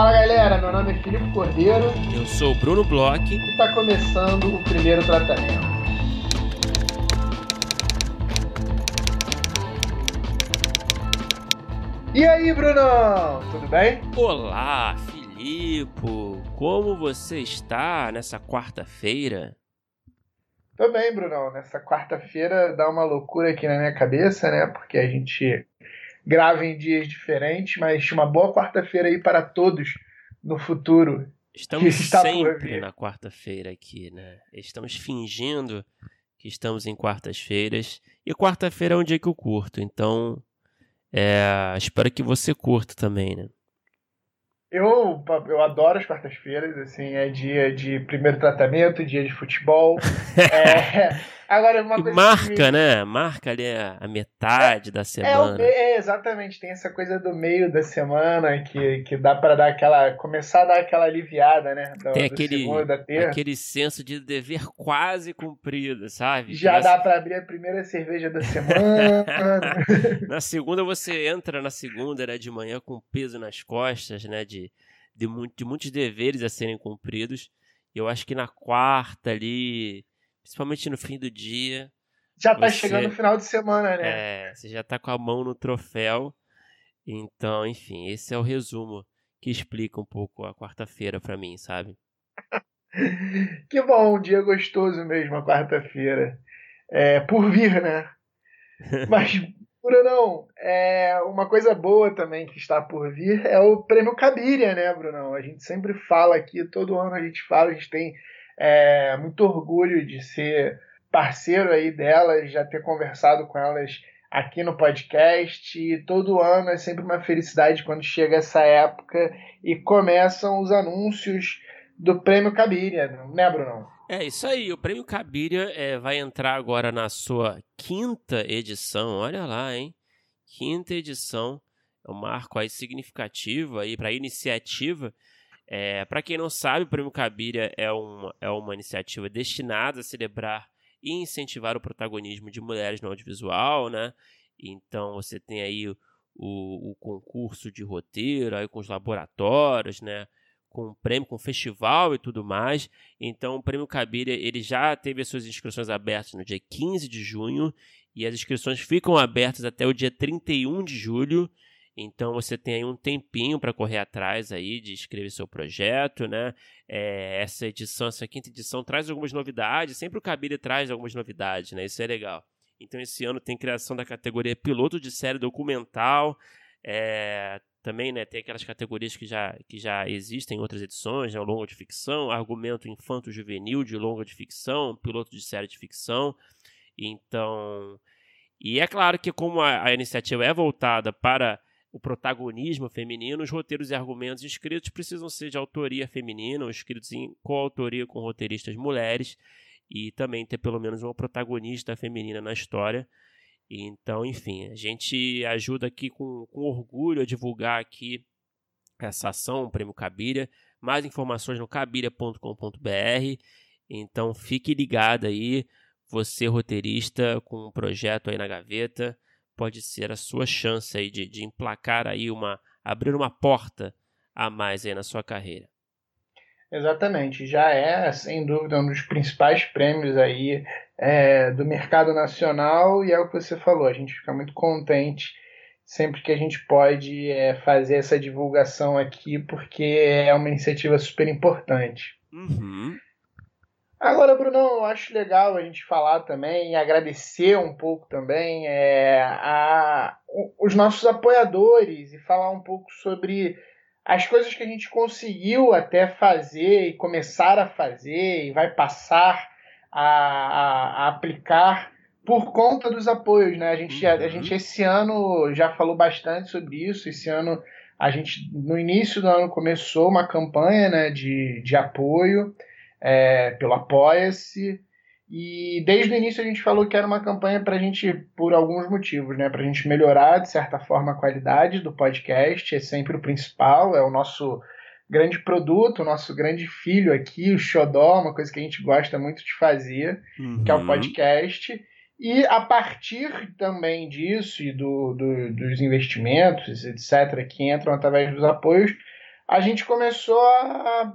Fala galera, meu nome é Filipe Cordeiro. Eu sou o Bruno Bloch. E está começando o primeiro tratamento. E aí, Brunão? Tudo bem? Olá, Filipe. Como você está nessa quarta-feira? Tô bem, Brunão. Nessa quarta-feira dá uma loucura aqui na minha cabeça, né? Porque a gente grava em dias diferentes, mas uma boa quarta-feira aí para todos no futuro. Estamos sempre na quarta-feira aqui, né? Estamos fingindo que estamos em quartas-feiras. E quarta-feira é um dia que eu curto, então é, espero que você curta também, né? Eu, eu adoro as quartas-feiras, assim, é dia de primeiro tratamento, dia de futebol. é, agora, uma coisa Marca, me... né? Marca ali a, metade é, da semana. É, é, exatamente, tem essa coisa do meio da semana que, que dá para dar aquela. começar a dar aquela aliviada, né? Do, tem aquele, aquele senso de dever quase cumprido, sabe? Já dá para abrir a primeira cerveja da semana. na segunda você entra na segunda, né, de manhã com peso nas costas, né? De de, de muitos deveres a serem cumpridos. E eu acho que na quarta ali, principalmente no fim do dia. Já tá você, chegando o final de semana, né? É, você já tá com a mão no troféu. Então, enfim, esse é o resumo que explica um pouco a quarta-feira para mim, sabe? que bom, um dia gostoso mesmo, a quarta-feira. É, por vir, né? Mas Brunão, é, uma coisa boa também que está por vir é o prêmio Cabiria, né, Brunão? A gente sempre fala aqui, todo ano a gente fala, a gente tem é, muito orgulho de ser parceiro aí delas, já ter conversado com elas aqui no podcast. E todo ano é sempre uma felicidade quando chega essa época e começam os anúncios do prêmio Cabiria, né, Brunão? É isso aí, o Prêmio Cabiria é, vai entrar agora na sua quinta edição, olha lá, hein? Quinta edição, é um marco aí significativo aí para a iniciativa. É, para quem não sabe, o Prêmio Cabiria é uma, é uma iniciativa destinada a celebrar e incentivar o protagonismo de mulheres no audiovisual, né? Então você tem aí o, o, o concurso de roteiro aí com os laboratórios, né? com prêmio, com festival e tudo mais. Então, o Prêmio Cabiria ele já teve as suas inscrições abertas no dia 15 de junho e as inscrições ficam abertas até o dia 31 de julho. Então você tem aí um tempinho para correr atrás aí de escrever seu projeto, né? É, essa edição, essa quinta edição traz algumas novidades. Sempre o Cabiria traz algumas novidades, né? Isso é legal. Então esse ano tem criação da categoria piloto de série documental. É, também né, tem aquelas categorias que já, que já existem em outras edições, né, longa de ficção, argumento infanto-juvenil de longa de ficção, piloto de série de ficção. Então, e é claro que como a, a iniciativa é voltada para o protagonismo feminino, os roteiros e argumentos escritos precisam ser de autoria feminina, ou escritos em coautoria com roteiristas mulheres, e também ter pelo menos uma protagonista feminina na história. Então, enfim, a gente ajuda aqui com, com orgulho a divulgar aqui essa ação, o Prêmio Cabiria. Mais informações no cabiria.com.br. Então, fique ligado aí. Você, roteirista, com um projeto aí na gaveta, pode ser a sua chance aí de, de emplacar aí uma... abrir uma porta a mais aí na sua carreira. Exatamente, já é, sem dúvida, um dos principais prêmios aí é, do mercado nacional e é o que você falou, a gente fica muito contente sempre que a gente pode é, fazer essa divulgação aqui, porque é uma iniciativa super importante. Uhum. Agora, Brunão, eu acho legal a gente falar também e agradecer um pouco também é, a, os nossos apoiadores e falar um pouco sobre as coisas que a gente conseguiu até fazer e começar a fazer e vai passar a, a, a aplicar por conta dos apoios, né? A gente, uhum. a, a, gente esse ano já falou bastante sobre isso. Esse ano a gente no início do ano começou uma campanha né, de, de apoio é, pelo Apoia-se e desde o início a gente falou que era uma campanha para a gente, por alguns motivos, né? Para a gente melhorar, de certa forma, a qualidade do podcast, é sempre o principal, é o nosso grande produto, o nosso grande filho aqui, o Xodó, uma coisa que a gente gosta muito de fazer, uhum. que é o podcast. E a partir também disso e do, do, dos investimentos, etc., que entram através dos apoios, a gente começou a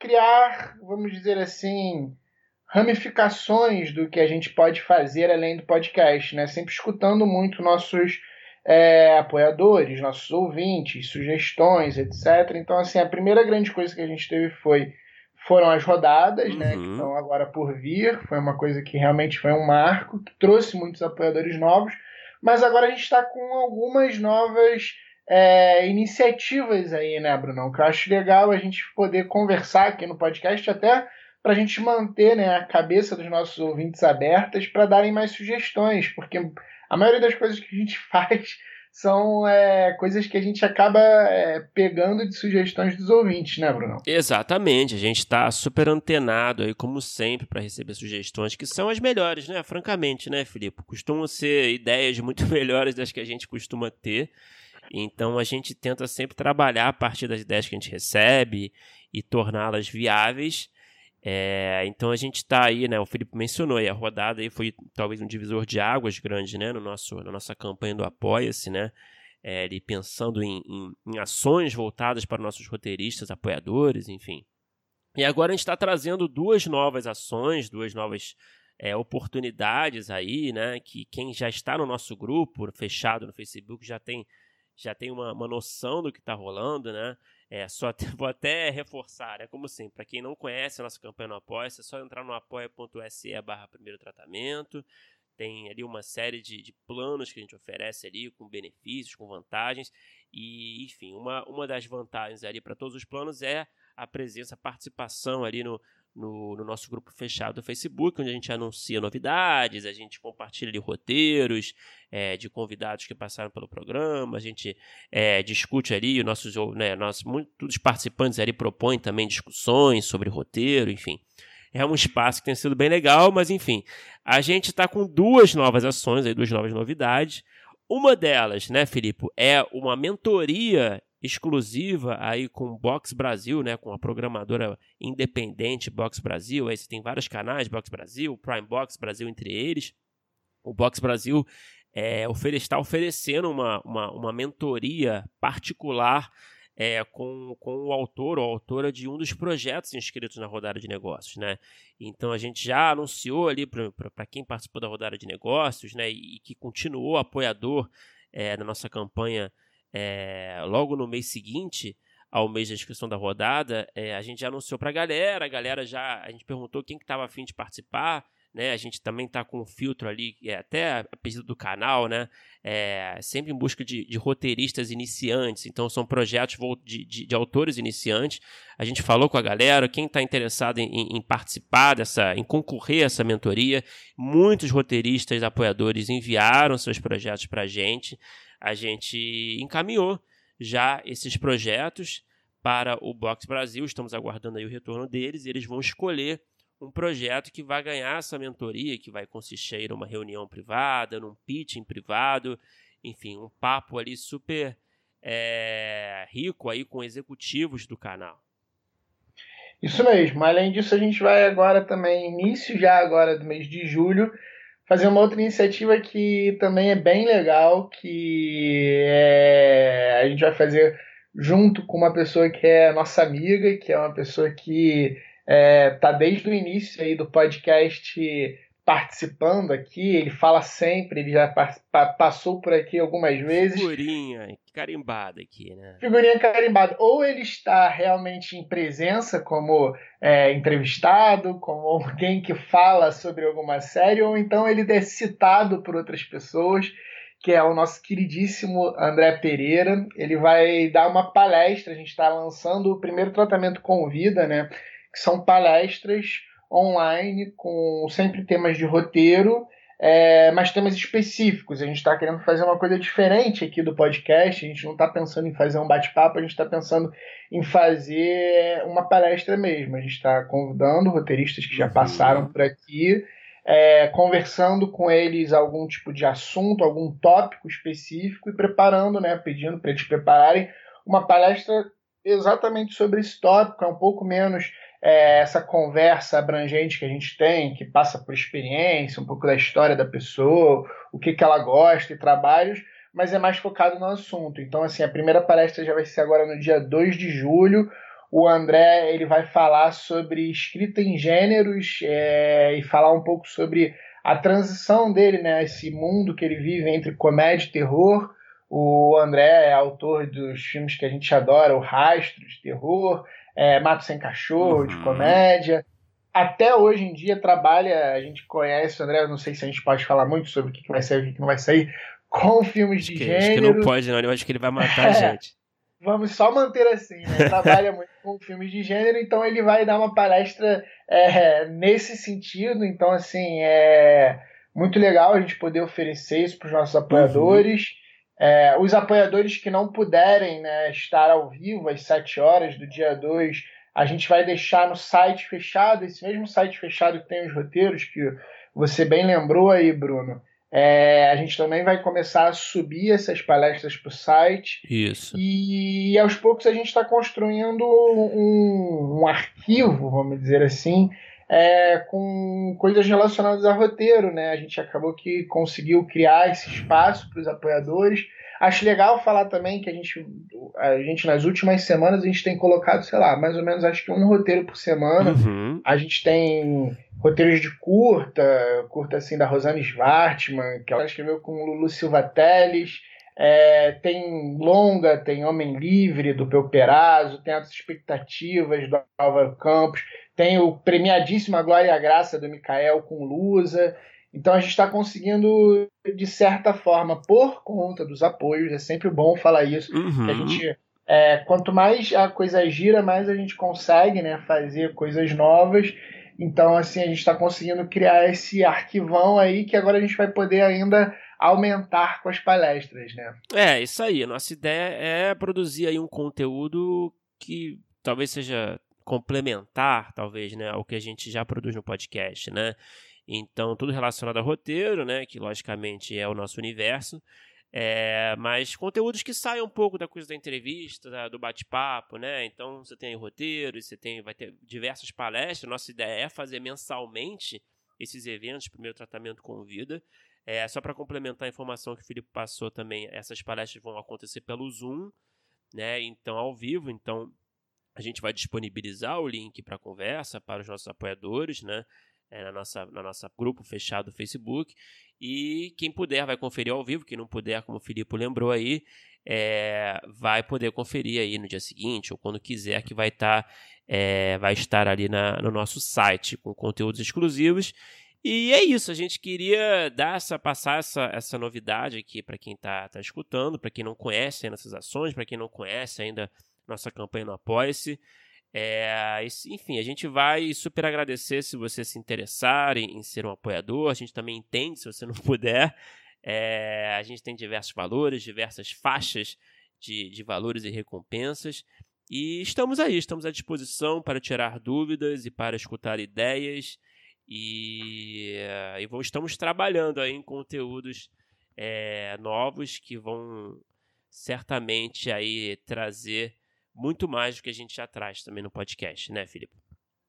criar, vamos dizer assim, ramificações do que a gente pode fazer além do podcast, né? Sempre escutando muito nossos é, apoiadores, nossos ouvintes, sugestões, etc. Então, assim, a primeira grande coisa que a gente teve foi foram as rodadas, uhum. né, que estão agora por vir. Foi uma coisa que realmente foi um marco, que trouxe muitos apoiadores novos. Mas agora a gente está com algumas novas é, iniciativas aí, né, Bruno? Que eu acho legal a gente poder conversar aqui no podcast, até para a gente manter né, a cabeça dos nossos ouvintes abertas para darem mais sugestões, porque a maioria das coisas que a gente faz são é, coisas que a gente acaba é, pegando de sugestões dos ouvintes, né, Bruno? Exatamente, a gente está super antenado aí, como sempre, para receber sugestões que são as melhores, né? Francamente, né, Filipe? Costumam ser ideias muito melhores das que a gente costuma ter. Então a gente tenta sempre trabalhar a partir das ideias que a gente recebe e torná-las viáveis. É, então a gente está aí, né? O Felipe mencionou aí, a rodada aí foi talvez um divisor de águas grande, né? No nosso, na nossa campanha do Apoia-se, né? É, ele pensando em, em, em, ações voltadas para nossos roteiristas, apoiadores, enfim. E agora a gente está trazendo duas novas ações, duas novas é, oportunidades aí, né? Que quem já está no nosso grupo fechado no Facebook já tem já tem uma, uma noção do que está rolando, né? É, só vou até reforçar, é como sempre, para quem não conhece a nossa campanha no Apoia, é só entrar no apoia.se barra primeiro tratamento, tem ali uma série de, de, planos que a gente oferece ali, com benefícios, com vantagens, e enfim, uma, uma das vantagens ali para todos os planos é a presença, a participação ali no, no, no, nosso grupo fechado do Facebook, onde a gente anuncia novidades, a gente compartilha roteiros é, de convidados que passaram pelo programa, a gente é, discute ali, nossos, né, nossos, muitos participantes ali propõem também discussões sobre roteiro, enfim. É um espaço que tem sido bem legal, mas enfim, a gente está com duas novas ações, aí, duas novas novidades. Uma delas, né, Filipe, é uma mentoria exclusiva aí com Box Brasil, né, com a programadora independente Box Brasil. Aí você tem vários canais, Box Brasil, Prime Box Brasil entre eles. O Box Brasil é, está oferecendo uma, uma, uma mentoria particular é, com, com o autor ou autora de um dos projetos inscritos na rodada de negócios, né? Então a gente já anunciou ali para quem participou da rodada de negócios, né, e, e que continuou apoiador é, na nossa campanha é, logo no mês seguinte ao mês da inscrição da rodada, é, a gente já anunciou para a galera, a galera já, a gente perguntou quem que estava afim de participar, né? A gente também está com um filtro ali, é, até a pedido do canal, né? É, sempre em busca de, de, roteiristas iniciantes, então são projetos de, de, de, autores iniciantes. A gente falou com a galera, quem está interessado em, em, participar dessa, em concorrer a essa mentoria, muitos roteiristas apoiadores enviaram seus projetos para a gente a gente encaminhou já esses projetos para o Box Brasil. Estamos aguardando aí o retorno deles. Eles vão escolher um projeto que vai ganhar essa mentoria, que vai consistir em uma reunião privada, num pitching privado, enfim, um papo ali super é, rico aí com executivos do canal. Isso mesmo. Além disso, a gente vai agora também, início já agora do mês de julho, fazer uma outra iniciativa que também é bem legal, que é, a gente vai fazer junto com uma pessoa que é nossa amiga, que é uma pessoa que é, tá desde o início aí do podcast participando aqui, ele fala sempre, ele já passou por aqui algumas vezes. Figurinha carimbada aqui, né? Figurinha carimbada. Ou ele está realmente em presença como é, entrevistado, como alguém que fala sobre alguma série, ou então ele é citado por outras pessoas, que é o nosso queridíssimo André Pereira. Ele vai dar uma palestra, a gente está lançando o primeiro tratamento com vida, né? Que são palestras online com sempre temas de roteiro, é, mas temas específicos. A gente está querendo fazer uma coisa diferente aqui do podcast. A gente não está pensando em fazer um bate-papo, a gente está pensando em fazer uma palestra mesmo. A gente está convidando roteiristas que já uhum. passaram por aqui. É, conversando com eles algum tipo de assunto, algum tópico específico e preparando, né, pedindo para eles prepararem uma palestra exatamente sobre esse tópico, é um pouco menos é, essa conversa abrangente que a gente tem, que passa por experiência, um pouco da história da pessoa, o que, que ela gosta e trabalhos, mas é mais focado no assunto. Então, assim, a primeira palestra já vai ser agora no dia 2 de julho. O André ele vai falar sobre escrita em gêneros é, e falar um pouco sobre a transição dele, né? Esse mundo que ele vive entre comédia e terror. O André é autor dos filmes que a gente adora, O Rastro de terror, é, Mato Sem Cachorro, uhum. de comédia. Até hoje em dia trabalha, a gente conhece o André, não sei se a gente pode falar muito sobre o que vai sair e o que não vai sair, com filmes de gênero. Acho que não pode, não. Eu acho que ele vai matar a gente. Vamos só manter assim, né? Trabalha muito com filmes de gênero, então ele vai dar uma palestra é, nesse sentido. Então, assim, é muito legal a gente poder oferecer isso para os nossos apoiadores. Uhum. É, os apoiadores que não puderem né, estar ao vivo às 7 horas do dia 2, a gente vai deixar no site fechado, esse mesmo site fechado que tem os roteiros, que você bem lembrou aí, Bruno. É, a gente também vai começar a subir essas palestras para o site. Isso. E, aos poucos a gente está construindo um, um, arquivo, vamos dizer assim, é, com coisas relacionadas a roteiro. Né? A gente acabou que conseguiu criar esse espaço para os apoiadores. Acho legal falar também que a gente, a gente, nas últimas semanas, a gente tem colocado, sei lá, mais ou menos acho que um roteiro por semana. Uhum. A gente tem roteiros de curta, curta assim da Rosana Svartman, que ela escreveu com o Lulu Silva Teles. É, tem Longa, tem Homem Livre, do Peu Perazzo, tem as expectativas do Álvaro Campos, tem o premiadíssimo A Glória e a Graça do Micael com Lusa. Então a gente está conseguindo, de certa forma, por conta dos apoios, é sempre bom falar isso, uhum. a gente. É, quanto mais a coisa gira, mais a gente consegue né, fazer coisas novas. Então, assim, a gente está conseguindo criar esse arquivão aí que agora a gente vai poder ainda aumentar com as palestras, né? É, isso aí. A nossa ideia é produzir aí um conteúdo que talvez seja complementar, talvez, né, ao que a gente já produz no podcast, né? Então, tudo relacionado a roteiro, né, que logicamente é o nosso universo, é, mas conteúdos que saiam um pouco da coisa da entrevista, da, do bate-papo, né? Então você tem roteiros, você tem, vai ter diversas palestras. Nossa ideia é fazer mensalmente esses eventos, primeiro tratamento com vida. É, só para complementar a informação que o Felipe passou também, essas palestras vão acontecer pelo Zoom, né? Então, ao vivo. Então, a gente vai disponibilizar o link para conversa para os nossos apoiadores, né? É, na nossa, na nossa grupo fechado do Facebook. E quem puder vai conferir ao vivo, quem não puder, como o Filipe lembrou aí, é, vai poder conferir aí no dia seguinte ou quando quiser que vai estar tá, é, vai estar ali na, no nosso site com conteúdos exclusivos. E é isso, a gente queria dar essa, passar essa, essa novidade aqui para quem está tá escutando, para quem não conhece ainda essas ações, para quem não conhece ainda nossa campanha no Apoia-se. É, enfim, a gente vai super agradecer se você se interessar em, em, ser um apoiador. A gente também entende se você não puder. É, a gente tem diversos valores, diversas faixas de, de valores e recompensas. E estamos aí, estamos à disposição para tirar dúvidas e para escutar ideias. E, e vamos, estamos trabalhando aí em conteúdos é, novos que vão certamente aí trazer muito mais do que a gente já traz também no podcast, né, Filipe?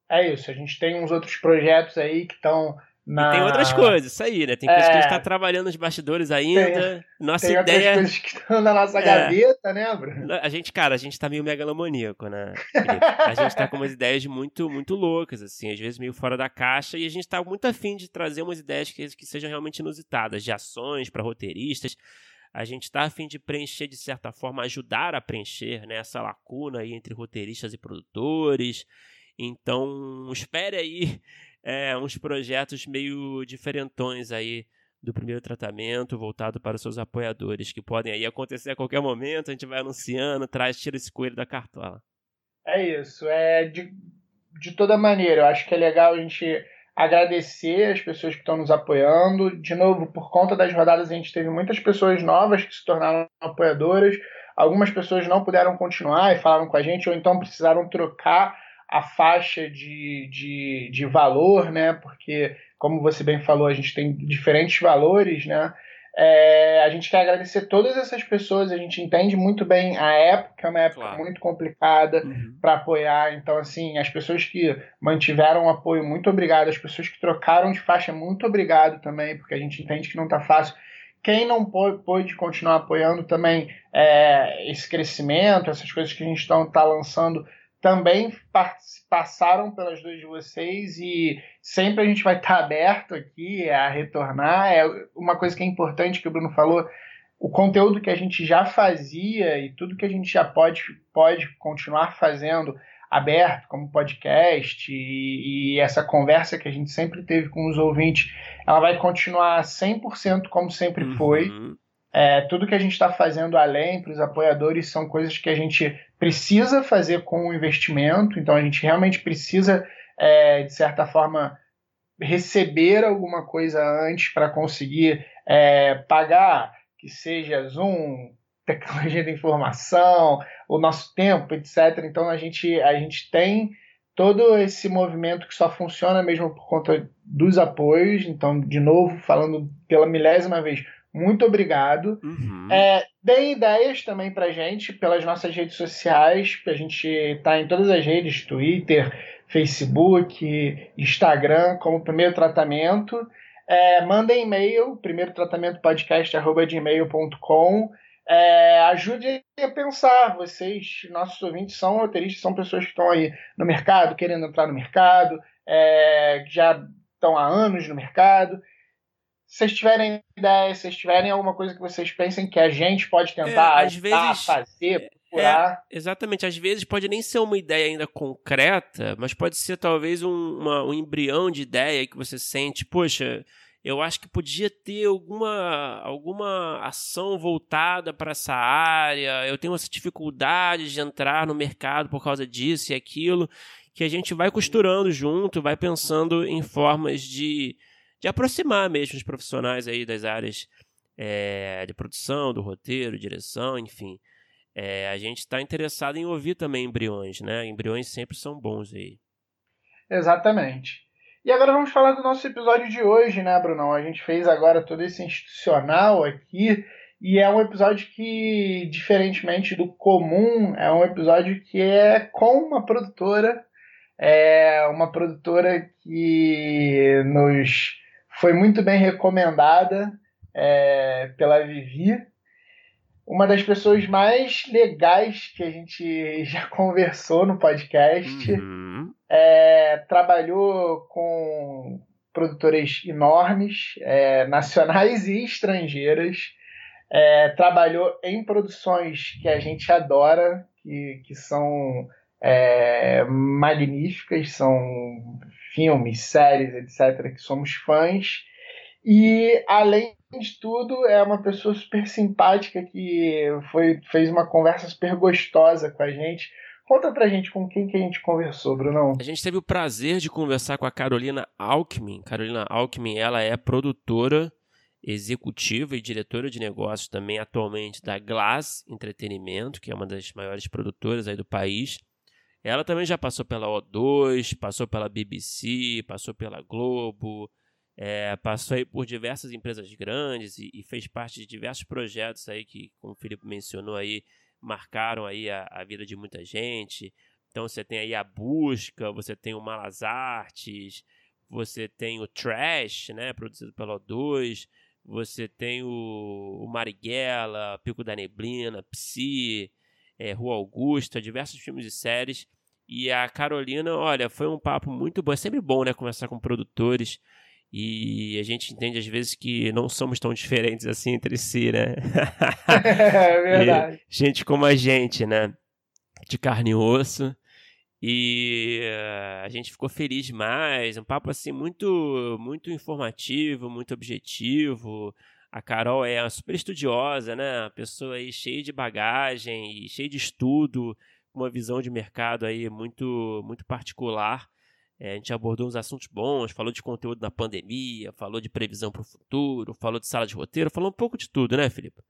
É isso, a gente tem uns outros projetos aí que estão na... E tem outras coisas, isso aí, né? Tem coisas é... que a gente está trabalhando nos bastidores ainda. Tem, nossa tem ideia. Tem coisas que estão na nossa é... gaveta, né, Bruno? A gente, cara, a gente tá meio megalomaníaco, né? Felipe? a gente tá com umas ideias muito, muito loucas, assim, às vezes meio fora da caixa, e a gente tá muito afim de trazer umas ideias que, que sejam realmente inusitadas, de ações para roteiristas a gente está a fim de preencher, de certa forma, ajudar a preencher né, essa lacuna aí entre roteiristas e produtores. Então, espere aí é, uns projetos meio diferentões aí do primeiro tratamento voltado para os seus apoiadores, que podem aí acontecer a qualquer momento, a gente vai anunciando, traz, tira esse coelho da cartola. É isso, é de, de toda maneira, eu acho que é legal a gente agradecer as pessoas que estão nos apoiando. De novo, por conta das rodadas, a gente teve muitas pessoas novas que se tornaram apoiadoras. Algumas pessoas não puderam continuar e falaram com a gente, ou então precisaram trocar a faixa de, de, de valor, né? Porque, como você bem falou, a gente tem diferentes valores, né? É, a gente quer agradecer todas essas pessoas, a gente entende muito bem a época, é uma época claro. muito complicada uhum. para apoiar. Então, assim, as pessoas que mantiveram o apoio, muito obrigado. As pessoas que trocaram de faixa, muito obrigado também, porque a gente entende que não está fácil. quem não pôde continuar apoiando também é, esse crescimento, essas coisas que a gente está tá lançando, também passaram pelas duas de vocês e sempre a gente vai estar tá aberto aqui a retornar. É uma coisa que é importante que o Bruno falou, o conteúdo que a gente já fazia e tudo que a gente já pode, pode continuar fazendo aberto, como podcast, e, e, essa conversa que a gente sempre teve com os ouvintes, ela vai continuar 100% como sempre uhum. foi. É, tudo que a gente está fazendo além para os apoiadores são coisas que a gente precisa fazer com o investimento, então a gente realmente precisa, é, de certa forma, receber alguma coisa antes para conseguir é, pagar, que seja Zoom, tecnologia da informação, o nosso tempo, etc. Então a gente, a gente tem todo esse movimento que só funciona mesmo por conta dos apoios. Então, de novo, falando pela milésima vez, muito obrigado. Uhum. É, deem ideias também pra gente pelas nossas redes sociais. A gente está em todas as redes, Twitter, Facebook, Instagram, como primeiro tratamento. É, mandem e-mail, primeiro tratamento podcast.gmail.com. É, ajude a pensar. Vocês, nossos ouvintes, são roteiristas, são pessoas que estão aí no mercado, querendo entrar no mercado, é, já estão há anos no mercado. Se vocês tiverem ideias, se vocês tiverem alguma coisa que vocês pensem que a gente pode tentar é, às vezes, fazer, procurar. É, exatamente. Às vezes pode nem ser uma ideia ainda concreta, mas pode ser talvez um, uma, um embrião de ideia que você sente, poxa eu acho que podia ter alguma, alguma ação voltada para essa área. Eu tenho essa dificuldade de entrar no mercado por causa disso e aquilo, que a gente vai costurando junto, vai pensando em formas de, de aproximar mesmo os profissionais aí das áreas é, de produção, do roteiro, direção, enfim. É, a gente está interessado em ouvir também embriões, né? Embriões sempre são bons aí. Exatamente. E agora vamos falar do nosso episódio de hoje, né, Brunão? A gente fez agora todo esse institucional aqui, e é um episódio que, diferentemente do comum, é um episódio que é com uma produtora, é uma produtora que nos foi muito bem recomendada é, pela Vivi, uma das pessoas mais legais que a gente já conversou no podcast. Uhum. É, trabalhou com produtoras enormes, é, nacionais e estrangeiras. É, trabalhou em produções que a gente adora, que, que são é, magníficas, são filmes, séries, etc., que somos fãs. E, além de tudo, é uma pessoa super simpática que foi, fez uma conversa super gostosa com a gente. Conta pra gente com quem que a gente conversou, Brunão. A gente teve o prazer de conversar com a Carolina Alckmin. Carolina Alckmin, ela é produtora executiva e diretora de negócios também atualmente da Glass Entretenimento, que é uma das maiores produtoras aí do país. Ela também já passou pela O2, passou pela BBC, passou pela Globo, é, passou aí por diversas empresas grandes e, e, fez parte de diversos projetos aí que, como o Felipe mencionou aí, marcaram aí a, a, vida de muita gente. Então você tem aí a Busca, você tem o Malas Artes, você tem o Trash, né, produzido pela O2, você tem o, o Marighella, Pico da Neblina, Psi, é, Rua Augusta, diversos filmes e séries. E a Carolina, olha, foi um papo muito bom. É sempre bom, né, conversar com produtores e a gente entende às vezes que não somos tão diferentes assim entre si, né? é verdade. E gente como a gente, né? De carne e osso. E uh, a gente ficou feliz demais. Um papo assim muito, muito informativo, muito objetivo. A Carol é super estudiosa, né? Uma pessoa aí cheia de bagagem cheia de estudo, uma visão de mercado aí muito, muito particular. É, a gente abordou uns assuntos bons, falou de conteúdo na pandemia, falou de previsão para o futuro, falou de sala de roteiro, falou um pouco de tudo, né, Felipe?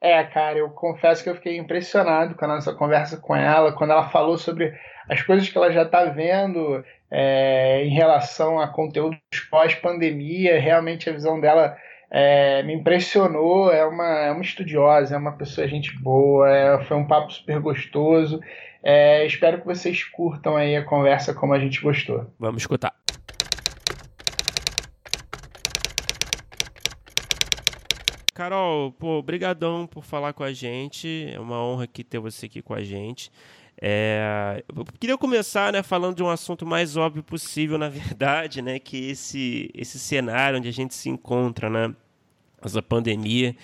É, cara, eu confesso que eu fiquei impressionado com a nossa conversa com ela, quando ela falou sobre as coisas que ela já está vendo é, em relação a conteúdos pós-pandemia. Realmente a visão dela é, me impressionou. É uma, é uma estudiosa, é uma pessoa gente boa, é, foi um papo super gostoso. É, espero que vocês curtam aí a conversa como a gente gostou. Vamos escutar. Carol, pô, brigadão por falar com a gente. É uma honra aqui ter você aqui com a gente. É, eu queria começar né, falando de um assunto mais óbvio possível, na verdade, né, que esse, esse cenário onde a gente se encontra, né, essa pandemia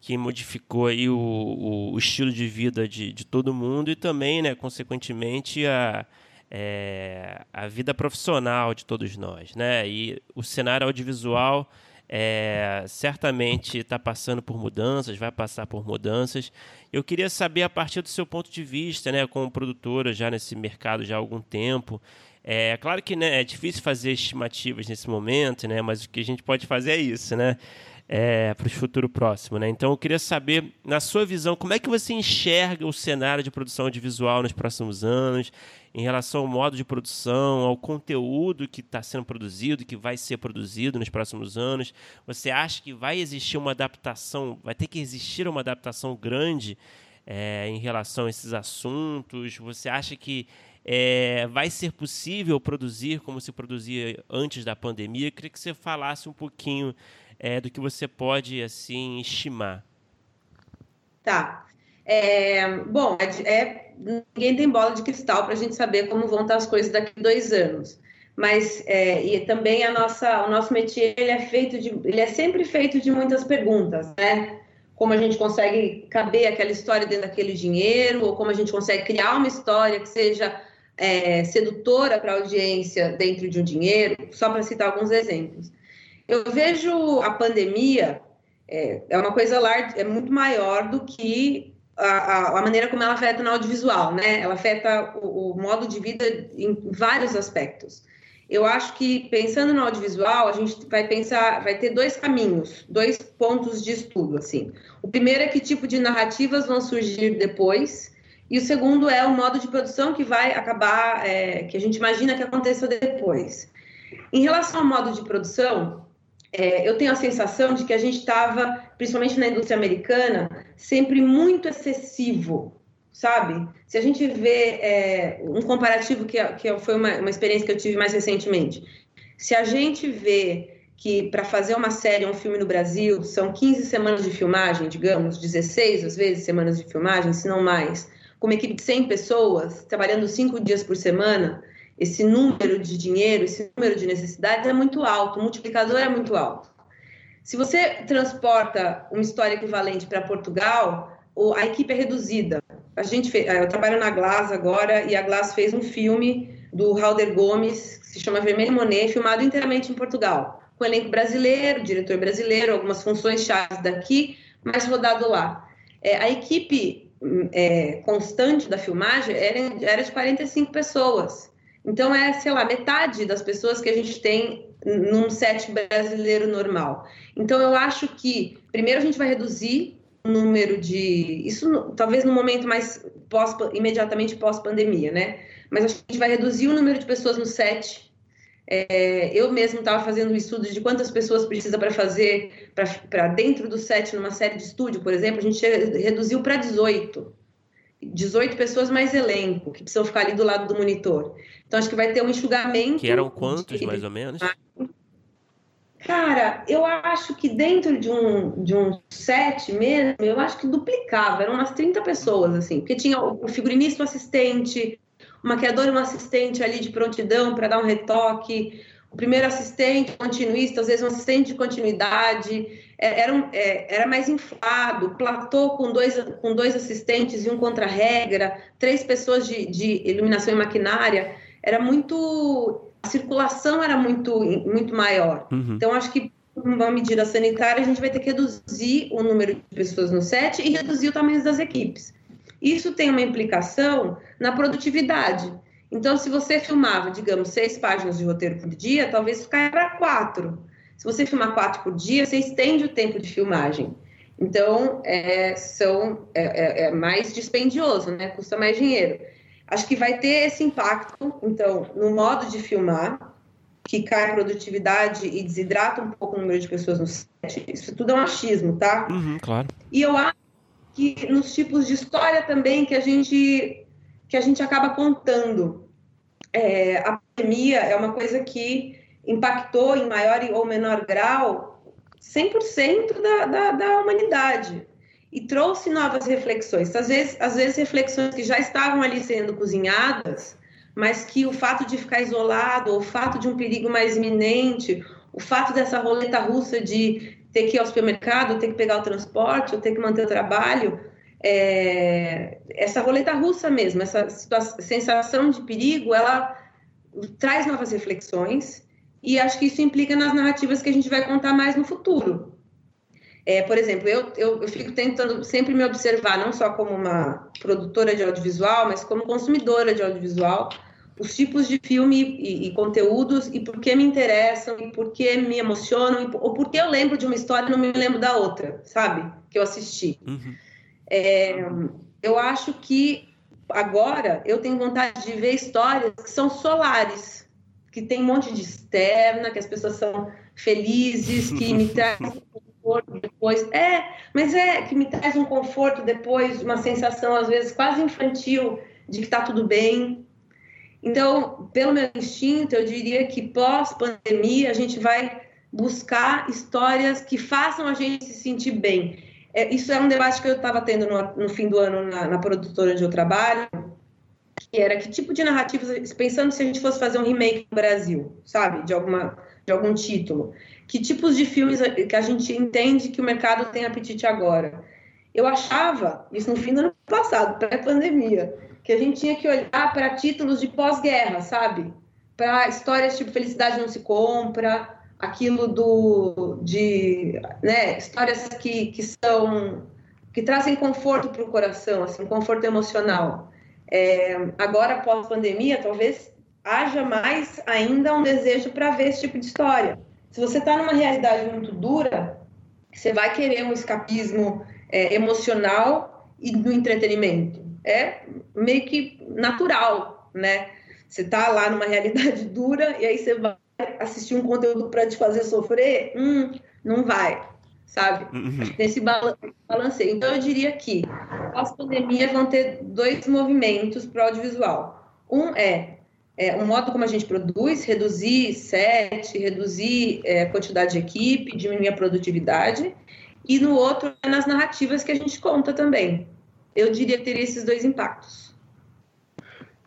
que modificou aí o, o, o estilo de vida de, de todo mundo e também, né, consequentemente, a, é, a vida profissional de todos nós. Né? E o cenário audiovisual é, certamente está passando por mudanças, vai passar por mudanças. Eu queria saber, a partir do seu ponto de vista, né, como produtora já nesse mercado já há algum tempo, é claro que né, é difícil fazer estimativas nesse momento, né, mas o que a gente pode fazer é isso, né? É, para o futuro próximo. Né? Então eu queria saber, na sua visão, como é que você enxerga o cenário de produção audiovisual nos próximos anos, em relação ao modo de produção, ao conteúdo que está sendo produzido, que vai ser produzido nos próximos anos. Você acha que vai existir uma adaptação, vai ter que existir uma adaptação grande é, em relação a esses assuntos? Você acha que é, vai ser possível produzir como se produzia antes da pandemia? Eu queria que você falasse um pouquinho é, do que você pode assim estimar? Tá. É, bom, é, é ninguém tem bola de cristal para a gente saber como vão estar as coisas daqui a dois anos. Mas é, e também a nossa, o nosso métier ele é feito de, ele é sempre feito de muitas perguntas, né? Como a gente consegue caber aquela história dentro daquele dinheiro, ou como a gente consegue criar uma história que seja é, sedutora para a audiência dentro de um dinheiro, só para citar alguns exemplos. Eu vejo a pandemia é, é uma coisa larga, é muito maior do que a, a, maneira como ela afeta no audiovisual, né? Ela afeta o, o, modo de vida em vários aspectos. Eu acho que pensando no audiovisual, a gente vai pensar, vai ter dois caminhos, dois pontos de estudo, assim. O primeiro é que tipo de narrativas vão surgir depois, e o segundo é o modo de produção que vai acabar, é, que a gente imagina que aconteça depois. Em relação ao modo de produção, é, eu tenho a sensação de que a gente estava, principalmente na indústria americana, sempre muito excessivo, sabe? Se a gente vê é, um comparativo que, que foi uma, uma experiência que eu tive mais recentemente, se a gente vê que para fazer uma série, um filme no Brasil, são 15 semanas de filmagem, digamos, 16 às vezes semanas de filmagem, se não mais, com uma equipe de 100 pessoas, trabalhando cinco dias por semana, esse número de dinheiro, esse número de necessidades é muito alto, o multiplicador é muito alto. Se você transporta uma história equivalente para Portugal, a equipe é reduzida. A gente fez, eu trabalho na Glass agora e a Glass fez um filme do Halder Gomes, que se chama Vermelho Monet, filmado inteiramente em Portugal, com elenco brasileiro, diretor brasileiro, algumas funções chaves daqui, mas rodado lá. É, a equipe é, constante da filmagem era, era de 45 pessoas. Então, é, sei lá, metade das pessoas que a gente tem num set brasileiro normal. Então, eu acho que, primeiro, a gente vai reduzir o número de. Isso talvez no momento mais pós, imediatamente pós-pandemia, né? Mas a gente vai reduzir o número de pessoas no set. É, eu mesmo estava fazendo um estudo de quantas pessoas precisa para fazer, para dentro do set, numa série de estúdio, por exemplo, a gente reduziu para 18. 18 pessoas mais elenco, que precisam ficar ali do lado do monitor. Então, acho que vai ter um enxugamento. Que eram quantos, de... mais ou menos? Cara, eu acho que dentro de um, de um set mesmo, eu acho que duplicava, eram umas 30 pessoas, assim, porque tinha o figurinista, o assistente, o maquiador e um assistente ali de prontidão para dar um retoque, o primeiro assistente continuista, às vezes um assistente de continuidade, era, um, é, era mais inflado, platô com dois, com dois assistentes e um contra-regra, três pessoas de, de iluminação e maquinária, era muito. A circulação era muito, muito maior. Uhum. Então, acho que uma medida sanitária, a gente vai ter que reduzir o número de pessoas no set e reduzir o tamanho das equipes. Isso tem uma implicação na produtividade. Então, se você filmava, digamos, seis páginas de roteiro por dia, talvez caia para quatro. Se você filmar quatro por dia, você estende o tempo de filmagem. Então, é, são, é, é, é mais dispendioso, né? Custa mais dinheiro. Acho que vai ter esse impacto, então, no modo de filmar, que cai a produtividade e desidrata um pouco o número de pessoas no set. Isso tudo é um achismo, tá? Uhum, claro. E eu acho que nos tipos de história também que a gente que a gente acaba contando. É, a pandemia é uma coisa que impactou em maior ou menor grau 100% da, da, da humanidade e trouxe novas reflexões. Às vezes, às vezes reflexões que já estavam ali sendo cozinhadas, mas que o fato de ficar isolado, o fato de um perigo mais iminente, o fato dessa roleta russa de ter que ir ao supermercado, ter que pegar o transporte, ou ter que manter o trabalho, é, essa roleta russa mesmo, essa sensação de perigo, ela traz novas reflexões e acho que isso implica nas narrativas que a gente vai contar mais no futuro. É, por exemplo, eu, eu, eu, fico tentando sempre me observar, não só como uma produtora de audiovisual, mas como consumidora de audiovisual, os tipos de filme e, e conteúdos e por que me interessam, e por que me emocionam, e, ou por que eu lembro de uma história e não me lembro da outra, sabe? Que eu assisti. Uhum. É, eu acho que agora eu tenho vontade de ver histórias que são solares, que tem um monte de externa, que as pessoas são felizes, que me trazem conforto depois. É, mas é que me traz um conforto depois, uma sensação às vezes quase infantil de que está tudo bem. Então, pelo meu instinto, eu diria que pós-pandemia a gente vai buscar histórias que façam a gente se sentir bem. É, isso é um debate que eu estava tendo no, no, fim do ano na, na, produtora onde eu trabalho, era que tipo de narrativas, pensando se a gente fosse fazer um remake no Brasil, sabe, de alguma de algum título que tipos de filmes que a gente entende que o mercado tem apetite agora. Eu achava, isso no fim do ano passado, pré-pandemia, que a gente tinha que olhar para títulos de pós-guerra, sabe? Para histórias tipo Felicidade Não Se Compra, aquilo do de né, histórias que, que são que trazem conforto para o coração, assim, conforto emocional. É, agora, pós-pandemia, talvez haja mais ainda um desejo para ver esse tipo de história. Se você está numa realidade muito dura, você vai querer um escapismo é, emocional e do entretenimento. É meio que natural, né? Você está lá numa realidade dura e aí você vai assistir um conteúdo para te fazer sofrer, hum, não vai, sabe? Uhum. Nesse balanceio. Então, eu diria que as pandemias vão ter dois movimentos para o audiovisual. Um é é, um modo como a gente produz, reduzir set, reduzir é, a quantidade de equipe, diminuir a produtividade, e no outro é nas narrativas que a gente conta também. Eu diria que teria esses dois impactos.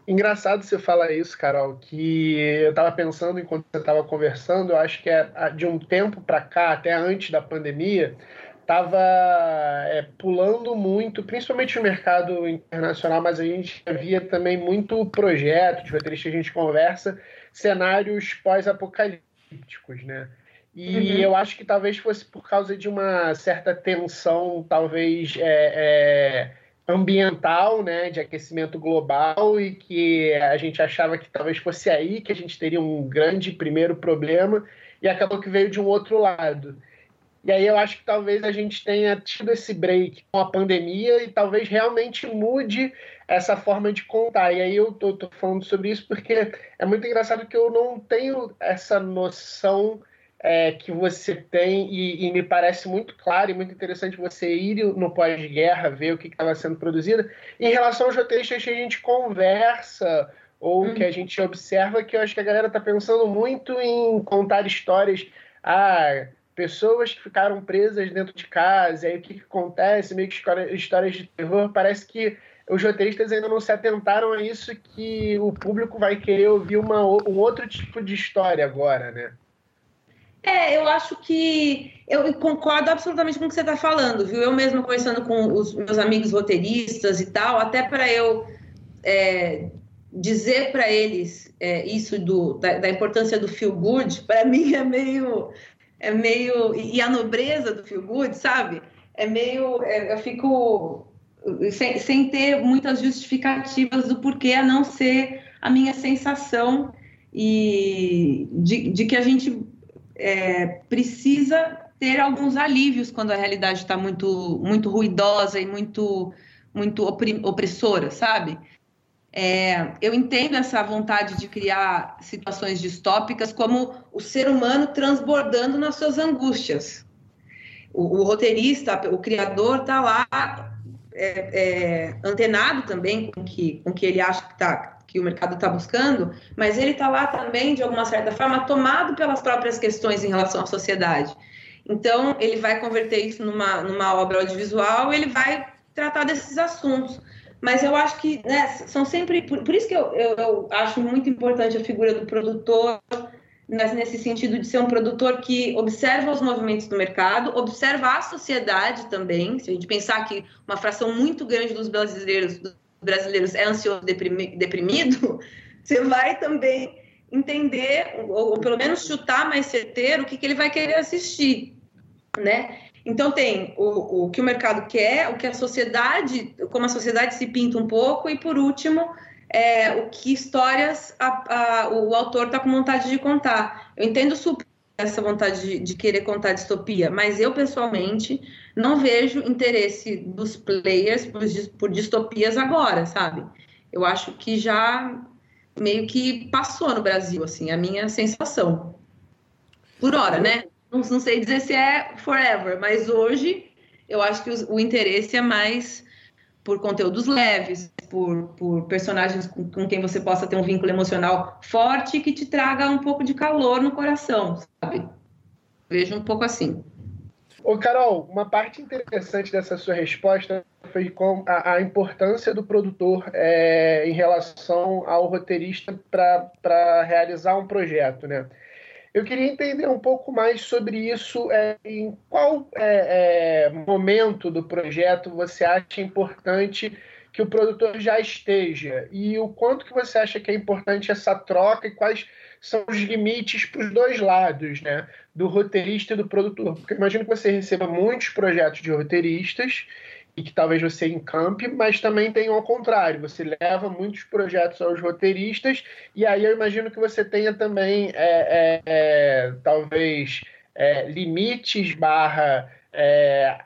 Engraçado você falar isso, Carol, que eu estava pensando enquanto você estava conversando, eu acho que é de um tempo para cá, até antes da pandemia, estava é, pulando muito, principalmente no mercado internacional, mas a gente via também muito projeto, de roteiristas a gente conversa, cenários pós-apocalípticos, né? E uhum. eu acho que talvez fosse por causa de uma certa tensão, talvez é, é, ambiental, né, de aquecimento global, e que a gente achava que talvez fosse aí que a gente teria um grande primeiro problema, e acabou que veio de um outro lado. E aí eu acho que talvez a gente tenha tido esse break com a pandemia e talvez realmente mude essa forma de contar. E aí eu tô, tô falando sobre isso porque é muito engraçado que eu não tenho essa noção é, que você tem e, e, me parece muito claro e muito interessante você ir no pós-guerra, ver o que estava sendo produzido. Em relação aos roteiristas que a gente conversa ou uhum. que a gente observa, que eu acho que a galera está pensando muito em contar histórias. Ah, pessoas que ficaram presas dentro de casa, e aí o que, que acontece, meio que histórias de terror, parece que os roteiristas ainda não se atentaram a isso, que o público vai querer ouvir uma, um outro tipo de história agora, né? É, eu acho que eu concordo absolutamente com o que você está falando, viu? Eu mesmo conversando com os meus amigos roteiristas e tal, até para eu é, dizer para eles é, isso do, da, da, importância do feel good, para mim é meio é meio. E a nobreza do feel good, sabe? É meio. É, eu fico sem, sem ter muitas justificativas do porquê, a não ser a minha sensação e de, de que a gente é, precisa ter alguns alívios quando a realidade está muito, muito ruidosa e muito, muito opressora, sabe? É, eu entendo essa vontade de criar situações distópicas como o ser humano transbordando nas suas angústias. O, o roteirista, o criador, está lá é, é, antenado também com que, com que ele acha que, tá, que o mercado está buscando, mas ele está lá também, de alguma certa forma, tomado pelas próprias questões em relação à sociedade. Então, ele vai converter isso numa, numa obra audiovisual, ele vai tratar desses assuntos. Mas eu acho que né, são sempre. Por, por isso que eu, eu, eu, acho muito importante a figura do produtor, nesse sentido de ser um produtor que observa os movimentos do mercado, observa a sociedade também. Se a gente pensar que uma fração muito grande dos brasileiros, dos brasileiros é ansioso deprimido, você vai também entender, ou, ou pelo menos chutar mais certeiro, o que, que ele vai querer assistir, né? Então tem o, o que o mercado quer, o que a sociedade, como a sociedade se pinta um pouco, e por último, é, o que histórias a, a, o autor está com vontade de contar. Eu entendo super essa vontade de, de, querer contar distopia, mas eu pessoalmente não vejo interesse dos players por, por distopias agora, sabe? Eu acho que já meio que passou no Brasil, assim, a minha sensação. Por hora, né? Não, não sei dizer se é forever, mas hoje eu acho que o, o interesse é mais por conteúdos leves, por, por personagens com, com, quem você possa ter um vínculo emocional forte que te traga um pouco de calor no coração, sabe? Vejo um pouco assim. Ô, Carol, uma parte interessante dessa sua resposta foi com a, a importância do produtor é, em relação ao roteirista para realizar um projeto, né? Eu queria entender um pouco mais sobre isso. É, em qual é, é, momento do projeto você acha importante que o produtor já esteja e o quanto que você acha que é importante essa troca e quais são os limites para os dois lados, né? Do roteirista e do produtor. Porque imagino que você receba muitos projetos de roteiristas e que talvez você encampe, mas também tem ao contrário, você leva muitos projetos aos roteiristas, e aí eu imagino que você tenha também, é, é, é, talvez, é, limites barra é,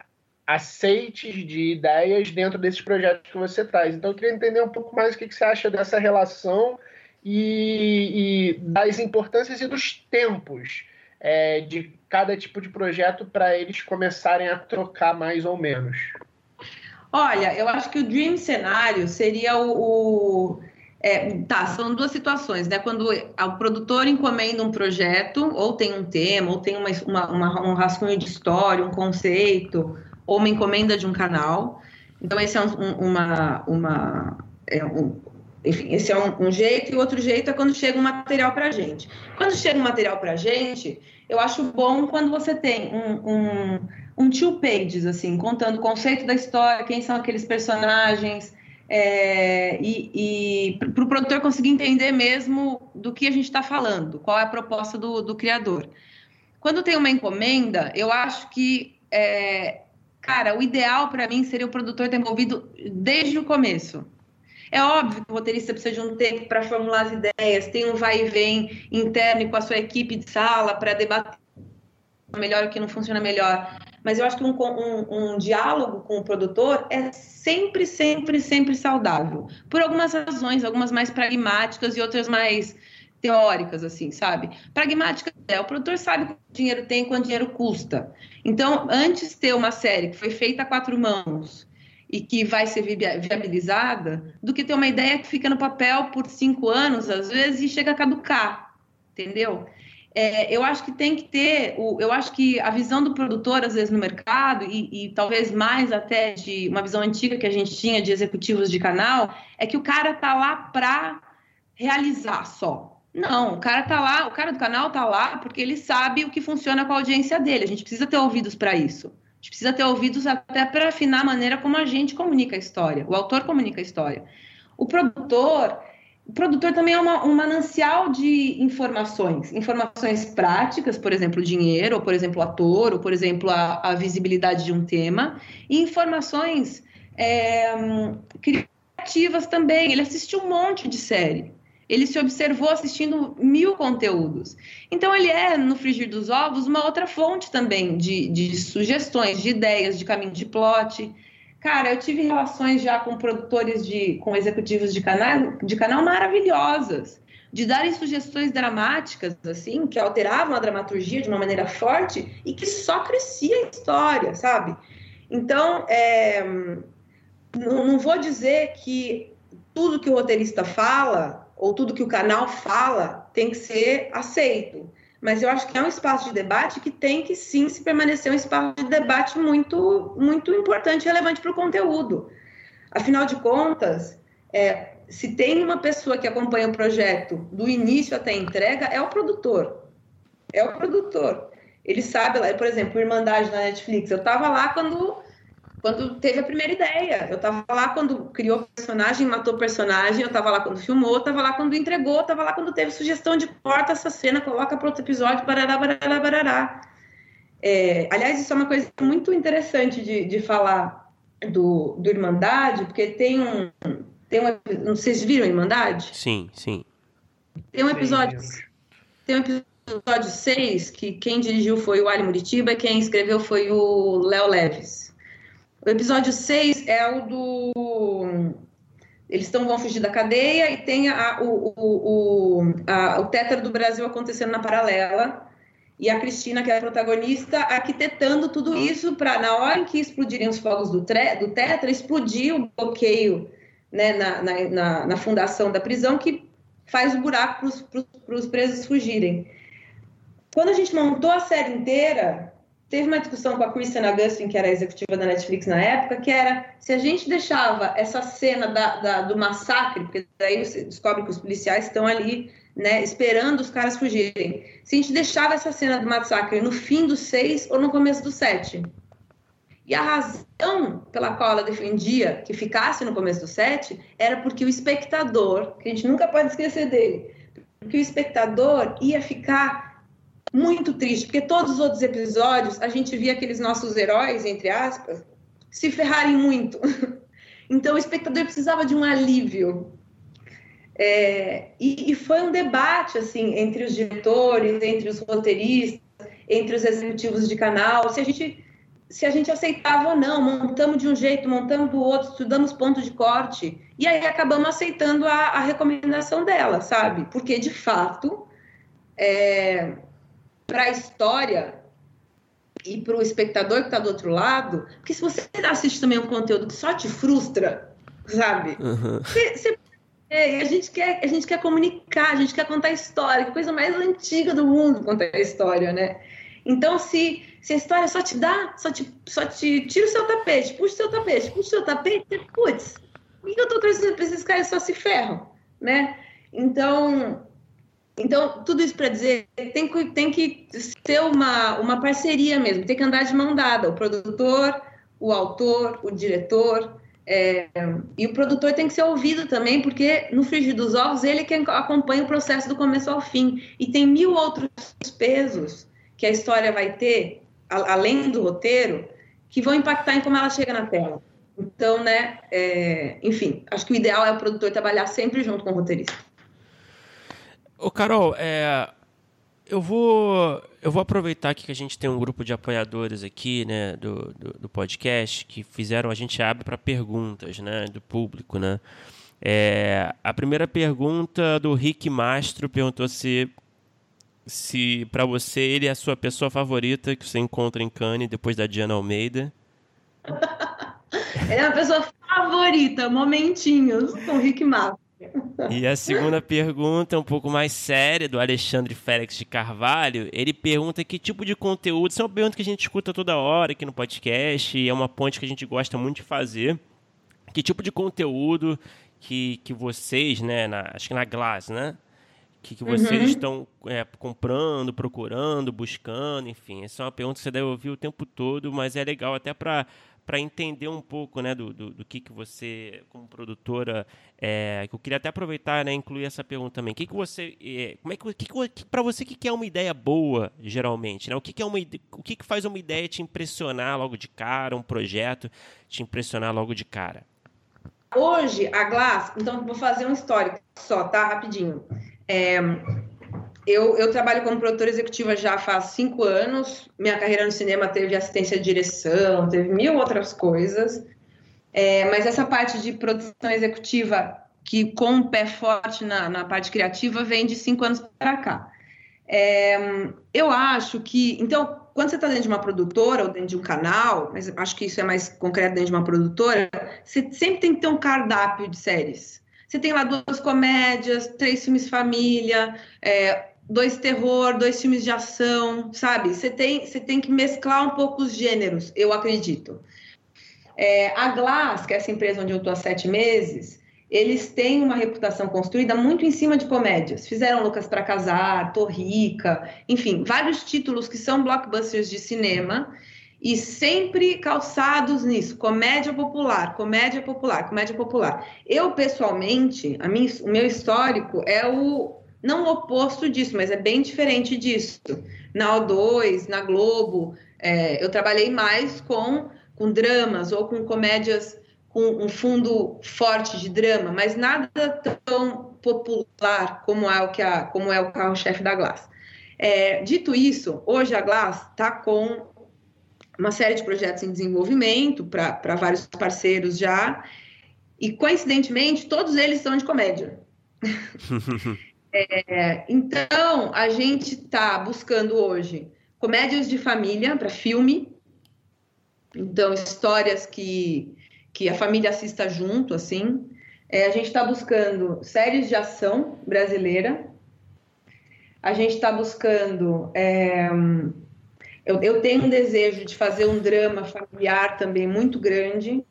aceites de ideias dentro desses projetos que você traz. Então eu queria entender um pouco mais o que, que você acha dessa relação e, e das importâncias e dos tempos é, de cada tipo de projeto para eles começarem a trocar mais ou menos. Olha, eu acho que o dream cenário seria o, o é, tá, são duas situações, né? Quando o produtor encomenda um projeto, ou tem um tema, ou tem uma, uma, uma, um rascunho de história, um conceito, ou uma encomenda de um canal. Então, esse é um, uma, uma, é um, enfim, esse é um, um, jeito, e o outro jeito é quando chega um material para a gente. Quando chega um material para a gente, eu acho bom quando você tem um, um, um two pages, assim, contando o conceito da história, quem são aqueles personagens, é, e, e para o produtor conseguir entender mesmo do que a gente está falando, qual é a proposta do, do criador. Quando tem uma encomenda, eu acho que, é, cara, o ideal para mim seria o produtor ter envolvido desde o começo é óbvio que o roteirista precisa de um tempo para formular as ideias, tem um vai e vem interno com a sua equipe de sala para debater melhor o que não funciona melhor. Mas eu acho que um, um, um, diálogo com o produtor é sempre, sempre, sempre saudável. Por algumas razões, algumas mais pragmáticas e outras mais teóricas, assim, sabe? Pragmática é, o produtor sabe quanto dinheiro tem, quanto dinheiro custa. Então, antes de ter uma série que foi feita a quatro mãos, e que vai ser viabilizada, do que ter uma ideia que fica no papel por cinco anos, às vezes, e chega a caducar, entendeu? É, eu acho que tem que ter, o, eu acho que a visão do produtor, às vezes, no mercado, e, e, talvez mais até de uma visão antiga que a gente tinha de executivos de canal, é que o cara tá lá para realizar só. Não, o cara tá lá, o cara do canal tá lá porque ele sabe o que funciona com a audiência dele. A gente precisa ter ouvidos para isso. A gente precisa ter ouvidos até para afinar a maneira como a gente comunica a história, o autor comunica a história. O produtor, o produtor também é uma, um manancial de informações, informações práticas, por exemplo, dinheiro, ou por exemplo, ator, ou por exemplo, a, a visibilidade de um tema, e informações é, criativas também. Ele assistiu um monte de série ele se observou assistindo mil conteúdos. Então, ele é, no frigir dos ovos, uma outra fonte também de, de sugestões, de ideias, de caminho de plot. Cara, eu tive relações já com produtores de, com executivos de canal, de canal maravilhosas, de darem sugestões dramáticas, assim, que alteravam a dramaturgia de uma maneira forte e que só crescia a história, sabe? Então, é, não, não vou dizer que tudo que o roteirista fala ou tudo que o canal fala tem que ser aceito. mas eu acho que é um espaço de debate que tem que sim se permanecer um espaço de debate muito, muito importante e relevante para o conteúdo. Afinal de contas, é, se tem uma pessoa que acompanha o projeto do início até a entrega, é o produtor. É o produtor. Ele sabe, por exemplo, Irmandade na Netflix. Eu estava lá quando quando teve a primeira ideia. Eu estava lá quando criou o personagem, matou o personagem, eu estava lá quando filmou, estava lá quando entregou, estava lá quando teve sugestão de corta essa cena, coloca para outro episódio, barará, barará, barará. É, aliás, isso é uma coisa muito interessante de, de falar do, do Irmandade, porque tem um, tem um. Vocês viram Irmandade? Sim, sim. Tem um episódio. Tem um episódio 6 que quem dirigiu foi o Ali Muritiba e quem escreveu foi o Léo Leves. O episódio 6 é o do. Eles estão, vão fugir da cadeia e tem a, o, o, o, a, o Tetra do Brasil acontecendo na paralela. E a Cristina, que é a protagonista, arquitetando tudo isso para, na hora em que explodirem os fogos do, tre, do explodir o bloqueio né, na, na, na, na fundação da prisão, que faz o buraco para os presos fugirem. Quando a gente montou a série inteira, teve uma discussão com a Kristen Augustin, que era a executiva da Netflix na época, que era se a gente deixava essa cena da, da, do massacre, porque daí você descobre que os policiais estão ali, né, esperando os caras fugirem. Se a gente deixava essa cena do massacre no fim do seis ou no começo do sete. E a razão pela qual ela defendia que ficasse no começo do sete era porque o espectador, que a gente nunca pode esquecer dele, porque o espectador ia ficar muito triste, porque todos os outros episódios a gente via aqueles nossos heróis, entre aspas, se ferrarem muito. Então o espectador precisava de um alívio. É, e, e, foi um debate assim entre os diretores, entre os roteiristas, entre os executivos de canal, se a gente se a gente aceitava ou não, montamos de um jeito, montamos do outro, estudamos ponto de corte, e aí acabamos aceitando a, a recomendação dela, sabe? Porque, de fato, é, para a história e para o espectador que está do outro lado, porque se você assiste também um conteúdo que só te frustra, sabe? Uhum. Você, você, é, a, gente quer, a gente quer comunicar, a gente quer contar história, que coisa mais antiga do mundo contar história, né? Então, se, se a história só te dá, só te, só te tira o seu tapete, puxa o seu tapete, puxa o seu tapete, putz, por que eu estou trazendo para esses caras só se ferram, né? Então, então, tudo isso para dizer, tem que, tem que ter uma, uma parceria mesmo, tem que andar de mão dada, o produtor, o autor, o diretor, é, e o produtor tem que ser ouvido também, porque no frigir dos ovos ele que acompanha o processo do começo ao fim. E tem mil outros pesos que a história vai ter, a, além do roteiro, que vão impactar em como ela chega na tela. Então, né, é, enfim, acho que o ideal é o produtor trabalhar sempre junto com o roteirista. Ô, Carol, é, eu vou eu vou aproveitar aqui que a gente tem um grupo de apoiadores aqui, né, do, do, do podcast, que fizeram, a gente abre para perguntas, né, do público, né. É, a primeira pergunta do Rick Mastro perguntou se se para você ele é a sua pessoa favorita que você encontra em Cannes depois da Diana Almeida. ele é a pessoa favorita, momentinhos com o Rick Mastro. E a segunda pergunta, um pouco mais séria, do Alexandre Félix de Carvalho. Ele pergunta que tipo de conteúdo. Isso é uma pergunta que a gente escuta toda hora aqui no podcast, e é uma ponte que a gente gosta muito de fazer. Que tipo de conteúdo que, que vocês, né, na, acho que na Glass, né? Que, que vocês uhum. estão é, comprando, procurando, buscando, enfim. Essa é uma pergunta que você deve ouvir o tempo todo, mas é legal até para para entender um pouco né, do, do, do, que, que você, como produtora, é, eu queria até aproveitar, né, incluir essa pergunta também. Que, que você, é, como é que, que, que para você, o que, que é uma ideia boa, geralmente? Né? O, que, que, é uma, o que, que faz uma ideia te impressionar logo de cara, um projeto te impressionar logo de cara? Hoje, a Glass, então vou fazer um histórico só, tá? Rapidinho. É, eu, eu, trabalho como produtora executiva já faz cinco anos. Minha carreira no cinema teve assistência de direção, teve mil outras coisas. É, mas essa parte de produção executiva, que com um pé forte na, na parte criativa, vem de cinco anos para cá. É, eu acho que. Então, quando você está dentro de uma produtora ou dentro de um canal, mas acho que isso é mais concreto dentro de uma produtora, você sempre tem que ter um cardápio de séries. Você tem lá duas comédias, três filmes família, é, dois terror, dois filmes de ação, sabe? Você tem, você tem que mesclar um pouco os gêneros, eu acredito. É, a Glass, que é essa empresa onde eu estou há sete meses, eles têm uma reputação construída muito em cima de comédias. Fizeram Lucas para Casar, Tô Rica, enfim, vários títulos que são blockbusters de cinema e sempre calçados nisso, comédia popular, comédia popular, comédia popular. Eu pessoalmente, a minha, o meu histórico é o não o oposto disso, mas é bem diferente disso. Na O2, na Globo, é, eu trabalhei mais com, com dramas ou com comédias com um fundo forte de drama, mas nada tão popular como é o que a, como é o carro-chefe da Glass. É, dito isso, hoje a Glass está com uma série de projetos em desenvolvimento para vários parceiros já, e coincidentemente todos eles são de comédia. É, então, a gente está buscando hoje comédias de família para filme. Então, histórias que, que a família assista junto, assim. É, a gente está buscando séries de ação brasileira. A gente está buscando. É, eu, eu tenho um desejo de fazer um drama familiar também muito grande.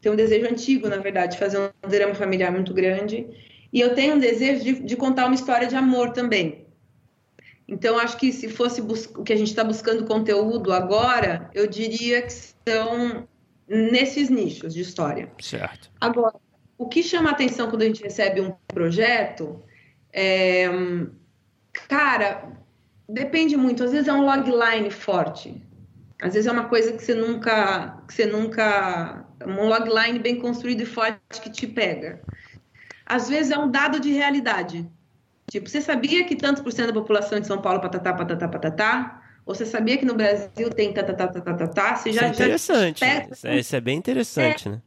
Tenho um desejo antigo, na verdade, de fazer um drama familiar muito grande. E eu tenho um desejo de, de contar uma história de amor também. Então, acho que se fosse o que a gente está buscando conteúdo agora, eu diria que são nesses nichos de história. Certo. Agora, o que chama atenção quando a gente recebe um projeto é. Cara, depende muito. Às vezes é um logline forte. Às vezes é uma coisa que você nunca. Que você nunca. Um logline bem construído e forte que te pega às vezes é um dado de realidade. Tipo, você sabia que tantos por cento da população de São Paulo patatá, patatá, patatá? Ou você sabia que no Brasil tem tatatá, tatatá, tatatá? Você já, isso é interessante. Já isso, é, isso é bem interessante, é, né?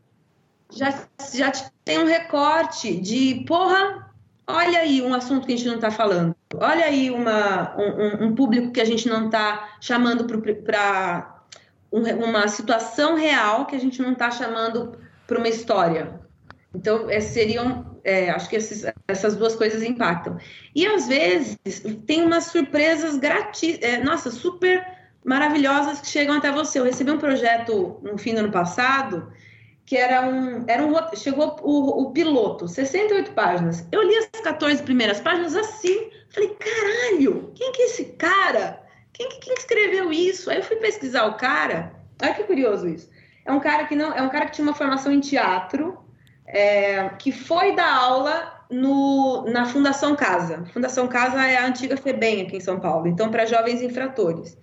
Já, já tem um recorte de, porra, olha aí um assunto que a gente não está falando. Olha aí uma, um, um, público que a gente não está chamando para uma situação real que a gente não está chamando para uma história. Então, é, seriam, é, acho que esses, essas duas coisas impactam. E às vezes tem umas surpresas grátis, é, nossa, super maravilhosas que chegam até você. Eu recebi um projeto no fim do ano passado que era um, era um chegou o, o piloto, 68 páginas. Eu li as 14 primeiras páginas assim, falei, caralho, quem que é esse cara? Quem, quem escreveu isso? Aí eu fui pesquisar o cara. Olha que curioso isso. É um cara que não, é um cara que tinha uma formação em teatro, é, que foi dar aula no, na Fundação Casa. Fundação Casa é a antiga FEBEM aqui em São Paulo, então para jovens infratores.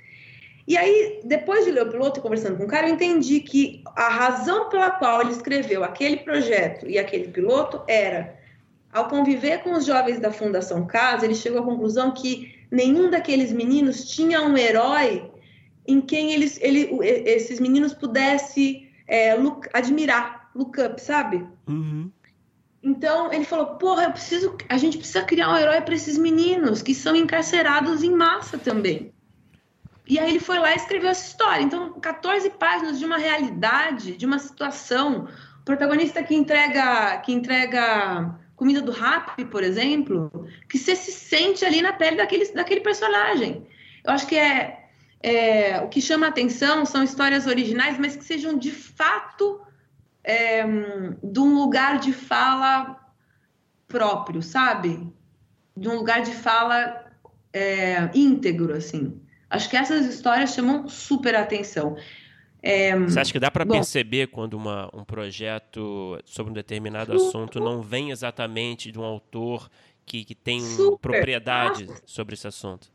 E aí, depois de ler o piloto e conversando com o cara, eu entendi que a razão pela qual ele escreveu aquele projeto e aquele piloto era, ao conviver com os jovens da Fundação Casa, ele chegou à conclusão que nenhum daqueles meninos tinha um herói em quem eles, ele, esses meninos pudessem é, admirar look up, sabe? Uhum. Então ele falou: porra, eu preciso, a gente precisa criar um herói para esses meninos que são encarcerados em massa também. E aí ele foi lá e escreveu essa história. Então, 14 páginas de uma realidade, de uma situação. O protagonista que entrega, que entrega comida do rap, por exemplo, que você se sente ali na pele daquele, daquele personagem. Eu acho que é, é o que chama a atenção são histórias originais, mas que sejam de fato é, de um lugar de fala próprio, sabe? De um lugar de fala é, íntegro, assim. Acho que essas histórias chamam super atenção. É, Você acha que dá para perceber quando uma, um projeto sobre um determinado assunto não vem exatamente de um autor que, que tem super, propriedade nossa. sobre esse assunto?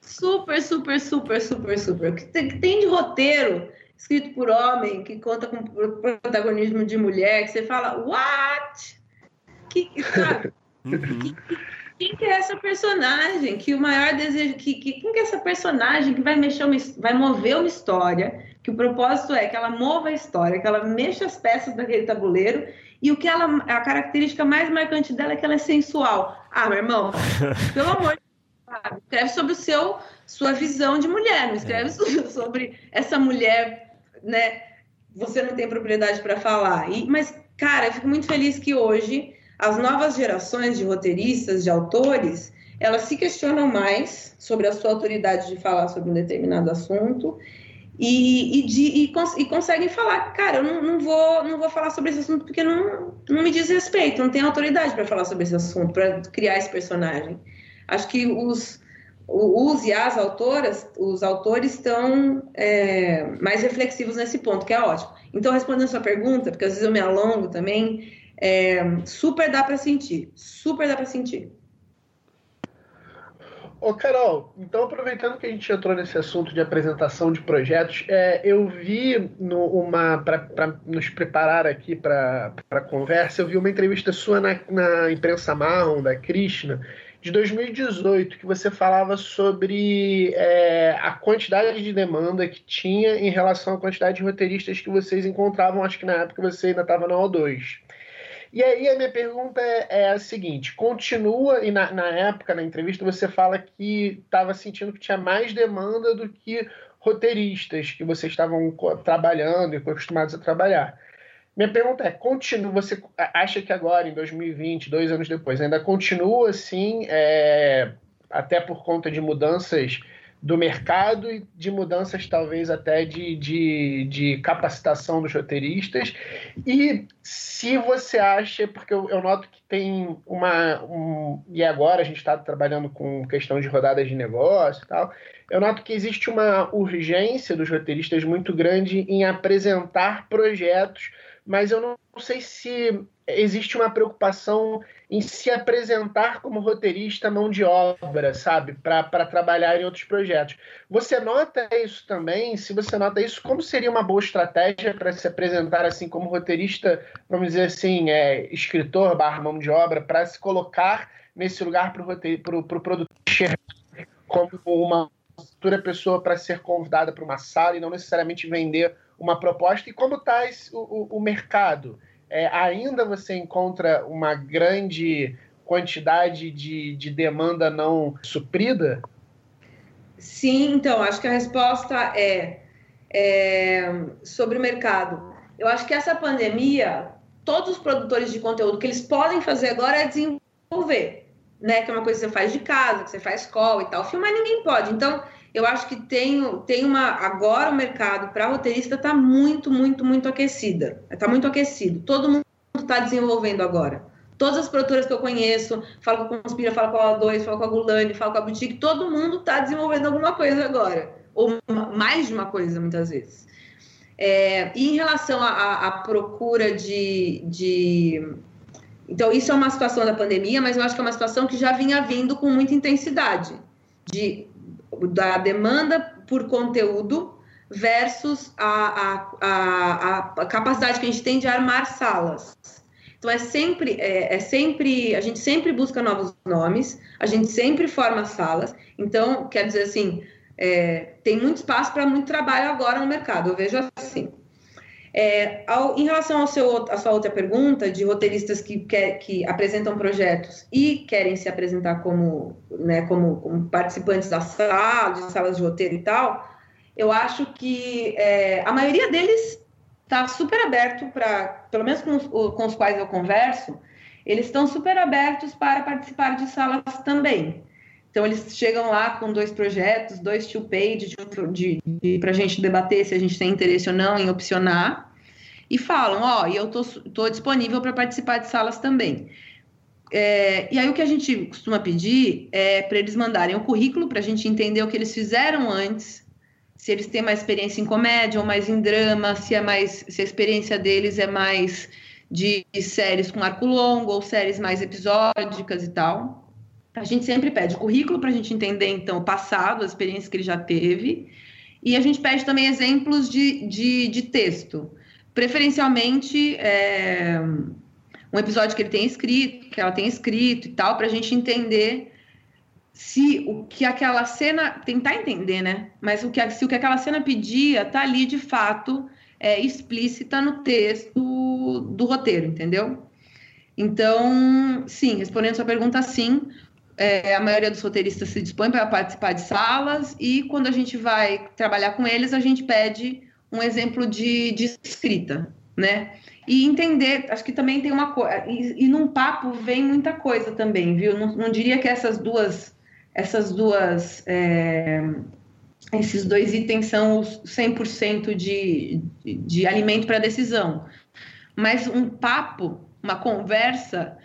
Super, super, super, super, super. O que tem de roteiro escrito por homem, que conta com protagonismo de mulher, que você fala, what? Que, sabe? Uhum. Quem que é essa personagem? Que o maior desejo. Que, que, quem que é essa personagem que vai mexer uma, vai mover uma história? Que o propósito é que ela mova a história, que ela mexa as peças daquele tabuleiro. E o que ela. A característica mais marcante dela é que ela é sensual. Ah, meu irmão, pelo amor de Deus, escreve sobre o seu sua visão de mulher, não escreve é. sobre essa mulher né, você não tem propriedade para falar. E, mas, cara, eu fico muito feliz que hoje as novas gerações de roteiristas, de autores, elas se questionam mais sobre a sua autoridade de falar sobre um determinado assunto e, e, de, e, cons e conseguem falar, cara, eu não, não, vou, não vou falar sobre esse assunto porque não, não me diz respeito, não tenho autoridade para falar sobre esse assunto, para criar esse personagem. Acho que os, os e as autoras, os autores estão é, mais reflexivos nesse ponto, que é ótimo. Então, respondendo a sua pergunta, porque às vezes eu me alongo também, é, super dá para sentir, super dá para sentir. Ô, Carol, então aproveitando que a gente entrou nesse assunto de apresentação de projetos, é, eu vi no, uma para nos preparar aqui para a conversa, eu vi uma entrevista sua na, na imprensa marrom da Krishna de 2018 que você falava sobre é, a quantidade de demanda que tinha em relação à quantidade de roteiristas que vocês encontravam, acho que na época você ainda estava na O2. E aí a minha pergunta é, é a seguinte: continua, e na, na época, na entrevista, você fala que estava sentindo que tinha mais demanda do que roteiristas que vocês estavam trabalhando e acostumados a trabalhar. Minha pergunta é: continua, você acha que agora, em 2020, dois anos depois, ainda continua assim, é, até por conta de mudanças do mercado e de mudanças, talvez até de, de, de capacitação dos roteiristas. E se você acha, porque eu, eu noto que tem uma. Um, e agora a gente está trabalhando com questão de rodadas de negócio e tal. Eu noto que existe uma urgência dos roteiristas muito grande em apresentar projetos, mas eu não sei se existe uma preocupação em se apresentar como roteirista mão de obra, sabe, para trabalhar em outros projetos. Você nota isso também? Se você nota isso, como seria uma boa estratégia para se apresentar assim como roteirista, vamos dizer assim, é, escritor barra mão de obra, para se colocar nesse lugar para o pro, produtor como uma futura pessoa para ser convidada para uma sala e não necessariamente vender uma proposta? E como está o, o, mercado? é, ainda você encontra uma grande quantidade de, de demanda não suprida? Sim, então, acho que a resposta é, é, sobre o mercado. Eu acho que essa pandemia, todos os produtores de conteúdo, que eles podem fazer agora é desenvolver, né? Que é uma coisa que você faz de casa, que você faz call e tal. Filmar ninguém pode. Então, eu acho que tem, tem uma. Agora o mercado para roteirista está muito, muito, muito aquecida. Está muito aquecido. Todo mundo está desenvolvendo agora. Todas as produtoras que eu conheço, falo com a Conspira, falo com a O2, falo com a Gulani, falo com a Boutique, todo mundo está desenvolvendo alguma coisa agora. Ou mais de uma coisa, muitas vezes. É, e em relação à procura de, de. Então, isso é uma situação da pandemia, mas eu acho que é uma situação que já vinha vindo com muita intensidade. De da demanda por conteúdo versus a, a, a, a, capacidade que a gente tem de armar salas. Então é sempre, é, é, sempre, a gente sempre busca novos nomes, a gente sempre forma salas. Então, quer dizer assim, é, tem muito espaço para muito trabalho agora no mercado, eu vejo assim. É, ao, em relação ao seu, à sua outra pergunta, de roteiristas que, quer, que apresentam projetos e querem se apresentar como, né, como, como participantes da sala, de salas de roteiro e tal, eu acho que é, a maioria deles está super aberto para, pelo menos com os, com os quais eu converso, eles estão super abertos para participar de salas também. Então, eles chegam lá com dois projetos, dois two page, de, de, de para a gente debater se a gente tem interesse ou não em opcionar, e falam: Ó, oh, e eu tô, tô disponível para participar de salas também. É, e aí, o que a gente costuma pedir é para eles mandarem o currículo para a gente entender o que eles fizeram antes, se eles têm mais experiência em comédia ou mais em drama, se, é mais, se a experiência deles é mais de séries com arco longo ou séries mais episódicas e tal. A gente sempre pede currículo para a gente entender, então, o passado, a experiência que ele já teve. E a gente pede também exemplos de, de, de texto. Preferencialmente, é, um episódio que ele tem escrito, que ela tem escrito e tal, para a gente entender se o que aquela cena. Tentar entender, né? Mas o que, se o que aquela cena pedia tá ali de fato é, explícita no texto do roteiro, entendeu? Então, sim, respondendo sua pergunta, sim é, a maioria dos roteiristas se dispõe para participar de salas e quando a gente vai trabalhar com eles, a gente pede um exemplo de, de escrita, né? E entender, acho que também tem uma coisa, e, e num papo vem muita coisa também, viu? Não, não diria que essas duas, essas duas, é, esses dois itens são os 100% de, de, de alimento para decisão. Mas um papo, uma conversa,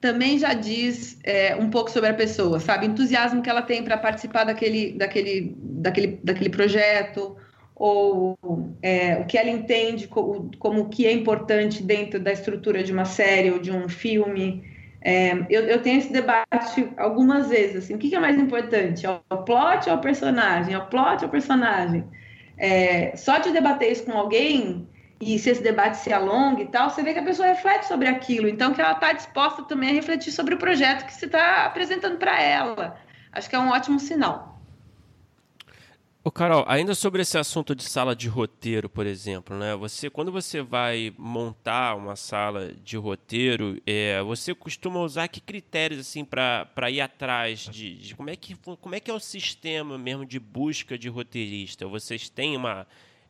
também já diz é, um pouco sobre a pessoa, sabe? O entusiasmo que ela tem para participar daquele, daquele, daquele, daquele projeto, ou é, o que ela entende como, como que é importante dentro da estrutura de uma série ou de um filme. É, eu, eu, tenho esse debate algumas vezes, assim, o que, que é mais importante? É o plot ou o personagem? É o plot ou o personagem? É, só de debater isso com alguém e se esse debate se alonga e tal, você vê que a pessoa reflete sobre aquilo, então que ela está disposta também a refletir sobre o projeto que se está apresentando para ela. Acho que é um ótimo sinal. Ô Carol, ainda sobre esse assunto de sala de roteiro, por exemplo, né? Você, quando você vai montar uma sala de roteiro, é, você costuma usar que critérios assim para ir atrás de, de, como é que como é que é o sistema mesmo de busca de roteirista? Vocês têm uma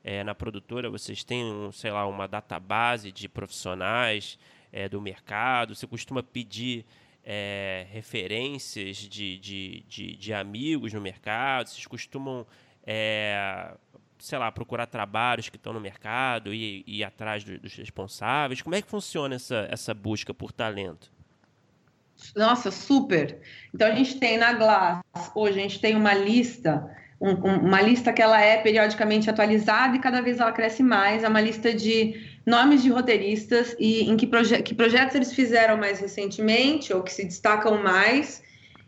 é, na produtora, vocês têm, um, sei lá, uma database de profissionais é, do mercado? Você costuma pedir é, referências de, de, de, de amigos no mercado? Vocês costumam é, sei lá, procurar trabalhos que estão no mercado e ir atrás do, dos responsáveis? Como é que funciona essa, essa busca por talento? Nossa, super! Então a gente tem na Glass, hoje a gente tem uma lista, um, uma lista que ela é periodicamente atualizada e cada vez ela cresce mais, é uma lista de nomes de roteiristas e em que, proje que projetos eles fizeram mais recentemente ou que se destacam mais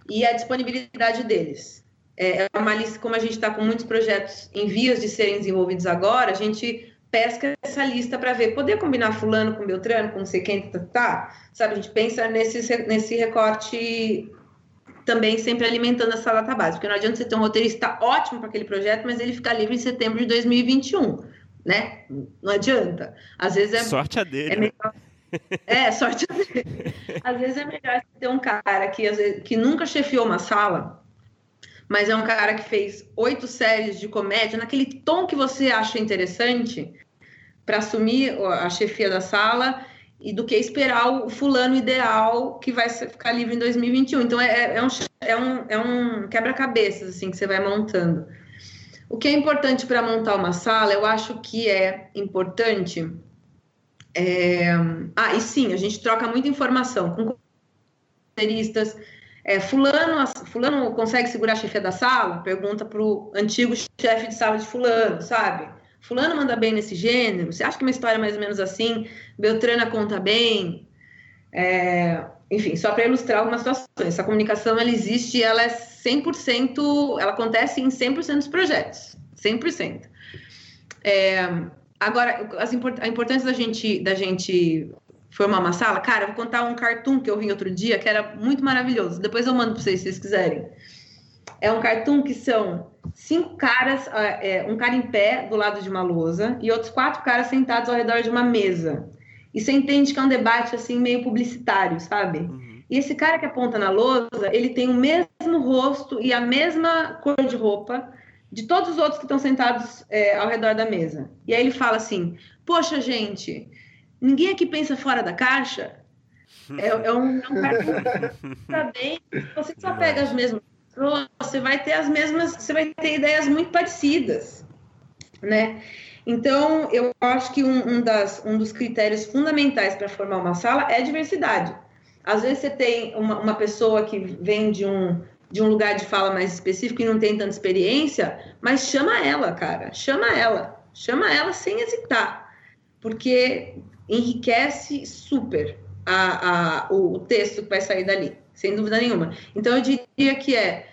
e a disponibilidade deles. É, é uma lista, como a gente está com muitos projetos em vias de serem desenvolvidos agora, a gente pesca essa lista para ver, poder combinar fulano com Beltrano, com não sei quem, tá, tá, sabe? A gente pensa nesse, nesse recorte também sempre alimentando essa data base, porque não adianta você ter um roteirista ótimo para aquele projeto, mas ele ficar livre em setembro de 2021, né? Não adianta. Às vezes é sorte a dele. É, né? melhor... é sorte a dele. Às vezes é melhor ter um cara que, às vezes, que nunca chefiou uma sala mas é um cara que fez oito séries de comédia naquele tom que você acha interessante para assumir a chefia da sala e do que esperar o fulano ideal que vai ficar livre em 2021. Então é, é um, é um, é um quebra-cabeças assim que você vai montando. O que é importante para montar uma sala, eu acho que é importante. É... Ah, e sim, a gente troca muita informação com roteiristas, é, fulano, fulano consegue segurar a chefia da sala? Pergunta para o antigo chefe de sala de fulano, sabe? Fulano manda bem nesse gênero? Você acha que uma história é mais ou menos assim? Beltrana conta bem? É, enfim, só para ilustrar algumas situações. Essa comunicação, ela existe ela é 100%, ela acontece em 100% dos projetos. 100%. É, agora, as, a importância da gente, da gente formar uma sala, cara, vou contar um cartoon que eu vi outro dia que era muito maravilhoso. Depois eu mando para vocês se vocês quiserem. É um cartoon que são cinco caras, é, um cara em pé do lado de uma lousa e outros quatro caras sentados ao redor de uma mesa. E você entende que é um debate assim meio publicitário, sabe? Uhum. E esse cara que aponta na lousa, ele tem o mesmo rosto e a mesma cor de roupa de todos os outros que estão sentados é, ao redor da mesa. E aí ele fala assim: Poxa, gente, Ninguém aqui pensa fora da caixa. É, é um, é um cara bem. Você só pega as mesmas você vai ter as mesmas, você vai ter ideias muito parecidas, né? Então, eu acho que um, um, das, um dos critérios fundamentais para formar uma sala é diversidade. Às vezes você tem uma, uma pessoa que vem de um, de um lugar de fala mais específico e não tem tanta experiência, mas chama ela, cara, chama ela, chama ela sem hesitar, porque enriquece super a, a, o, texto que vai sair dali, sem dúvida nenhuma. Então, eu diria que é,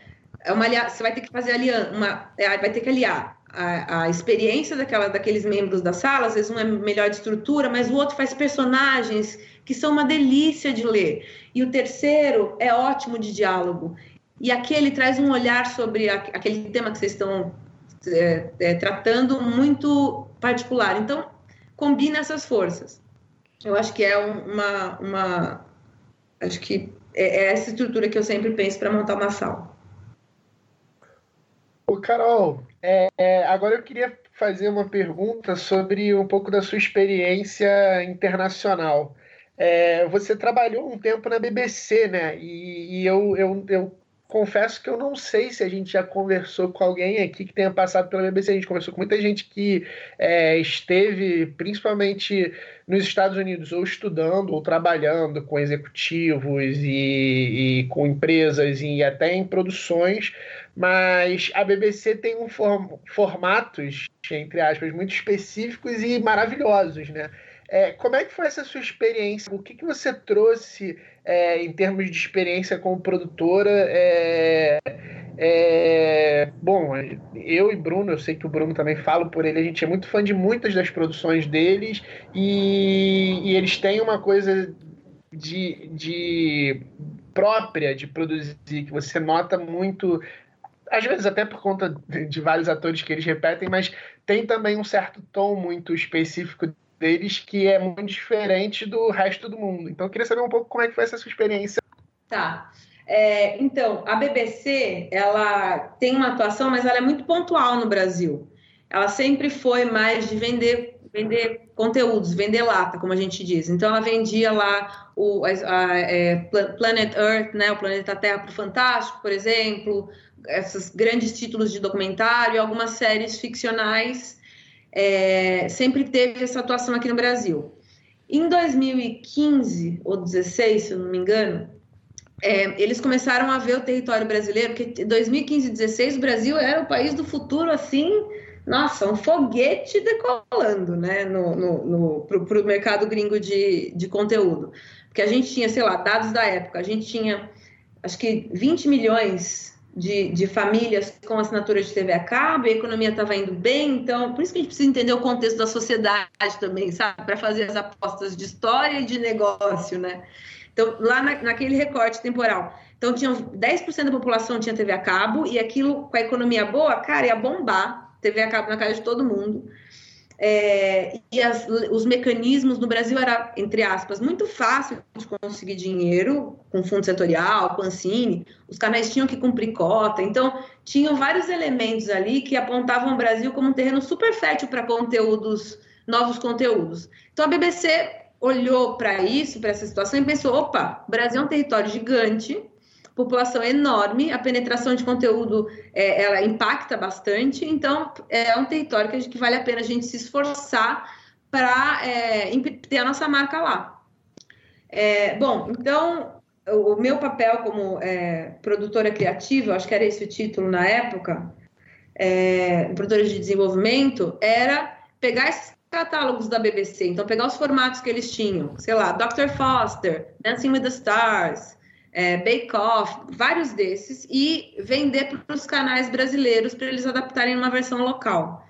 é uma você vai ter que fazer uma, é, vai ter que aliar a, a, experiência daquela, daqueles membros da sala, às vezes um é melhor de estrutura, mas o outro faz personagens que são uma delícia de ler. E o terceiro é ótimo de diálogo. E aquele traz um olhar sobre a, aquele tema que vocês estão é, é, tratando muito particular. Então, combina essas forças. Eu acho que é uma, uma acho que é, é essa estrutura que eu sempre penso para montar uma sala. O Carol, é, é, agora eu queria fazer uma pergunta sobre um pouco da sua experiência internacional. É, você trabalhou um tempo na BBC, né? E, e eu, eu, eu confesso que eu não sei se a gente já conversou com alguém aqui que tenha passado pela BBC. A gente conversou com muita gente que é, esteve, principalmente nos Estados Unidos, ou estudando ou trabalhando com executivos e, e com empresas e até em produções. Mas a BBC tem um form formatos, entre aspas, muito específicos e maravilhosos, né? É, como é que foi essa sua experiência? O que, que você trouxe é, em termos de experiência como produtora? É, é, bom, eu e Bruno, eu sei que o Bruno também fala por ele, a gente é muito fã de muitas das produções deles e, e eles têm uma coisa de, de própria de produzir que você nota muito às vezes até por conta de vários atores que eles repetem, mas tem também um certo tom muito específico deles que é muito diferente do resto do mundo. Então eu queria saber um pouco como é que foi essa sua experiência. Tá. É, então, a BBC, ela tem uma atuação, mas ela é muito pontual no Brasil. Ela sempre foi mais de vender, vender conteúdos, vender lata, como a gente diz. Então, ela vendia lá o a, a, é, Planet Earth, né, o planeta Terra para o Fantástico, por exemplo, esses grandes títulos de documentário, algumas séries ficcionais é, sempre teve essa atuação aqui no Brasil. Em 2015 ou 16, se eu não me engano, é, eles começaram a ver o território brasileiro, porque 2015 e 16 o Brasil era o país do futuro, assim, nossa, um foguete decolando, né, para o mercado gringo de, de conteúdo. Porque a gente tinha, sei lá, dados da época, a gente tinha, acho que 20 milhões de, de famílias com assinatura de TV a cabo, a economia estava indo bem, então por isso que a gente precisa entender o contexto da sociedade também, sabe? Para fazer as apostas de história e de negócio, né? Então, lá na, naquele recorte temporal. Então, tinham 10% da população tinha TV a cabo, e aquilo, com a economia boa, cara, ia bombar TV a cabo na casa de todo mundo. É, e as, os mecanismos no Brasil era, entre aspas, muito fácil de conseguir dinheiro com fundo setorial, com Ancine, os canais tinham que cumprir cota, então tinham vários elementos ali que apontavam o Brasil como um terreno super fértil para conteúdos, novos conteúdos. Então a BBC olhou para isso, para essa situação e pensou: opa, o Brasil é um território gigante, população enorme, a penetração de conteúdo é, ela impacta bastante, então é um território que, gente, que vale a pena a gente se esforçar para é, ter a nossa marca lá. É, bom, então o, o, meu papel como é, produtora criativa, acho que era esse o título na época, é, produtora de desenvolvimento, era pegar esses catálogos da BBC, então pegar os formatos que eles tinham, sei lá, Dr. Foster, Dancing with the Stars, é, Bake Off, vários desses, e vender para os canais brasileiros para eles adaptarem uma versão local.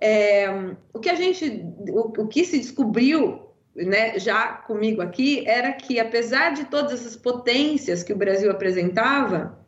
É, o que a gente, o, o, que se descobriu, né, já comigo aqui, era que apesar de todas essas potências que o Brasil apresentava,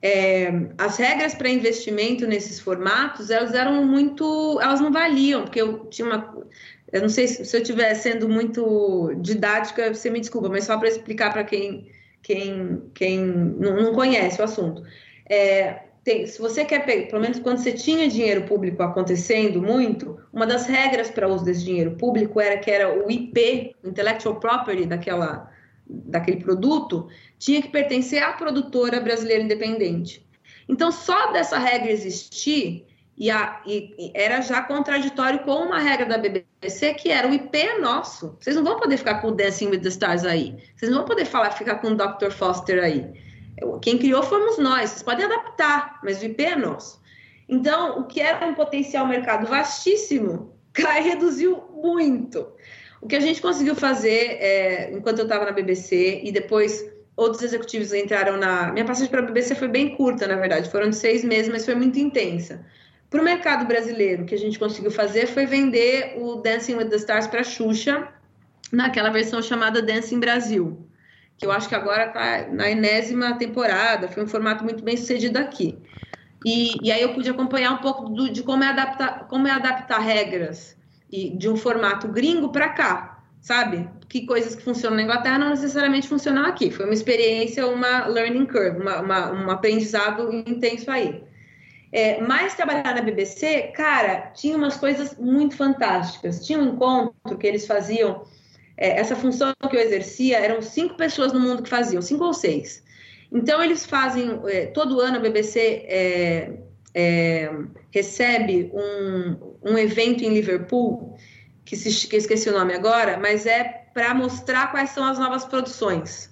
é, as regras para investimento nesses formatos, elas eram muito, elas não valiam, porque eu tinha uma, eu não sei se, se eu estiver sendo muito didática, você me desculpa, mas só para explicar para quem quem, quem não, conhece o assunto. É, tem, se você quer pelo menos quando você tinha dinheiro público acontecendo muito, uma das regras para uso desse dinheiro público era que era o IP, Intellectual Property daquela, daquele produto, tinha que pertencer à produtora brasileira independente. Então, só dessa regra existir, e, a, e, era já contraditório com uma regra da BBC que era o IP é nosso. Vocês não vão poder ficar com o Dancing with the Stars aí. Vocês não vão poder falar, ficar com o Dr. Foster aí. Quem criou fomos nós. Vocês podem adaptar, mas o IP é nosso. Então, o que era um potencial mercado vastíssimo, cai reduziu muito. O que a gente conseguiu fazer é, enquanto eu estava na BBC e depois outros executivos entraram na. Minha passagem para a BBC foi bem curta, na verdade, foram de seis meses, mas foi muito intensa. Para o mercado brasileiro, o que a gente conseguiu fazer foi vender o Dancing with the Stars para Xuxa, naquela versão chamada Dancing Brasil, que eu acho que agora está na enésima temporada, foi um formato muito bem sucedido aqui. E, e aí eu pude acompanhar um pouco do, de como é adaptar, como é adaptar regras e, de um formato gringo para cá, sabe? Que coisas que funcionam na Inglaterra não necessariamente funcionam aqui. Foi uma experiência, uma learning curve, uma, uma, um aprendizado intenso aí. É, mas trabalhar na BBC, cara, tinha umas coisas muito fantásticas. Tinha um encontro que eles faziam, é, essa função que eu exercia, eram cinco pessoas no mundo que faziam, cinco ou seis. Então, eles fazem, é, todo ano a BBC é, é, recebe um, um evento em Liverpool, que, se, que esqueci o nome agora, mas é para mostrar quais são as novas produções.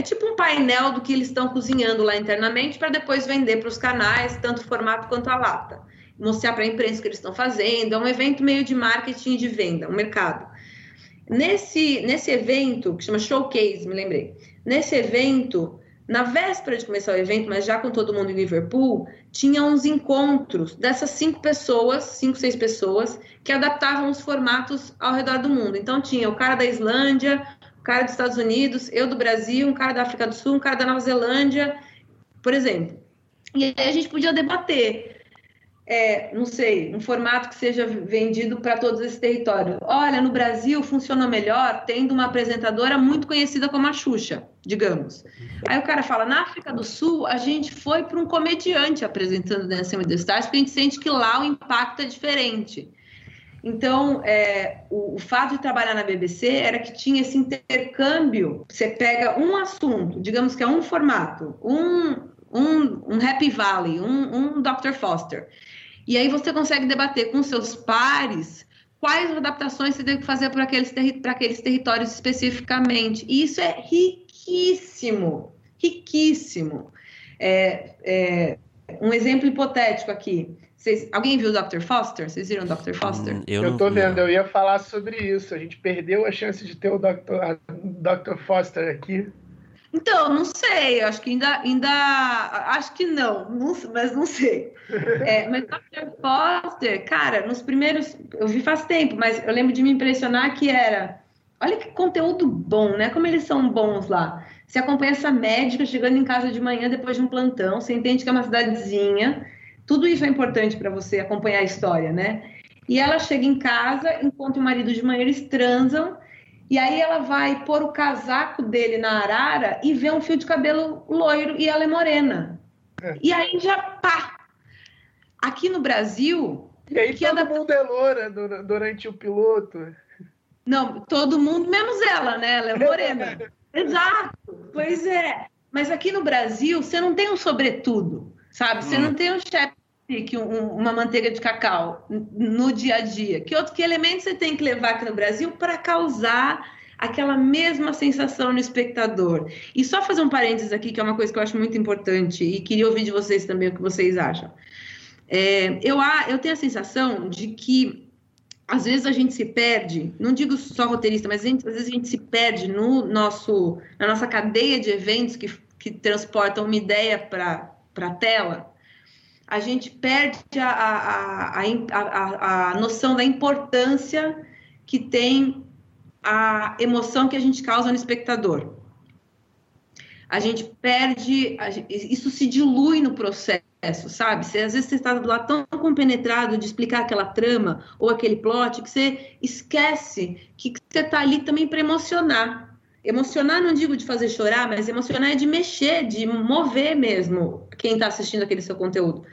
É tipo um painel do que eles estão cozinhando lá internamente para depois vender para os canais, tanto o formato quanto a lata. Mostrar para a imprensa o que eles estão fazendo. É um evento meio de marketing e de venda, um mercado. Nesse, nesse evento, que chama Showcase, me lembrei. Nesse evento, na véspera de começar o evento, mas já com todo mundo em Liverpool, tinha uns encontros dessas cinco pessoas, cinco, seis pessoas, que adaptavam os formatos ao redor do mundo. Então tinha o cara da Islândia, cara dos Estados Unidos, eu do Brasil, um cara da África do Sul, um cara da Nova Zelândia, por exemplo. E aí a gente podia debater é, não sei, um formato que seja vendido para todos esses territórios. Olha, no Brasil funcionou melhor tendo uma apresentadora muito conhecida como a Xuxa, digamos. Aí o cara fala, na África do Sul, a gente foi para um comediante apresentando Dance with the Stars, porque a gente sente que lá o impacto é diferente. Então, é, o, o, fato de trabalhar na BBC era que tinha esse intercâmbio. Você pega um assunto, digamos que é um formato, um, um, um Happy Valley, um, um Dr. Foster. E aí você consegue debater com seus pares quais adaptações você tem que fazer para aqueles, terri aqueles territórios especificamente. E isso é riquíssimo, riquíssimo. É, é, um exemplo hipotético aqui. Vocês, alguém viu o Dr. Foster? Vocês viram o Dr. Foster? Hum, eu, eu tô vendo, eu ia falar sobre isso. A gente perdeu a chance de ter o Dr. Dr. Foster aqui. Então, não sei, acho que ainda, ainda acho que não, não mas não sei. É, mas Dr. Foster, cara, nos primeiros, eu vi faz tempo, mas eu lembro de me impressionar que era, olha que conteúdo bom, né? Como eles são bons lá. Você acompanha essa médica chegando em casa de manhã depois de um plantão, você entende que é uma cidadezinha, tudo isso é importante para você acompanhar a história, né? E ela chega em casa, enquanto o marido de manhã eles transam, e aí ela vai pôr o casaco dele na arara e vê um fio de cabelo loiro e ela é morena. É. E aí já pá! Aqui no Brasil. E aí todo anda... mundo é loura durante o piloto. Não, todo mundo, menos ela, né? Ela é morena. Exato, pois é. Mas aqui no Brasil, você não tem um sobretudo, sabe? Você hum. não tem um chefe que um, uma manteiga de cacau no dia a dia? Que outro que elemento você tem que levar aqui no Brasil para causar aquela mesma sensação no espectador? E só fazer um parênteses aqui, que é uma coisa que eu acho muito importante e queria ouvir de vocês também o que vocês acham. É, eu, eu tenho a sensação de que às vezes a gente se perde, não digo só roteirista, mas gente, às vezes a gente se perde no nosso, na nossa cadeia de eventos que, que transportam uma ideia para a tela a gente perde a, a, a, a, noção da importância que tem a emoção que a gente causa no espectador. A gente perde, isso se dilui no processo, sabe? Você, às vezes você está lá tão compenetrado de explicar aquela trama ou aquele plot que você esquece que você está ali também para emocionar. Emocionar não digo de fazer chorar, mas emocionar é de mexer, de mover mesmo quem está assistindo aquele seu conteúdo.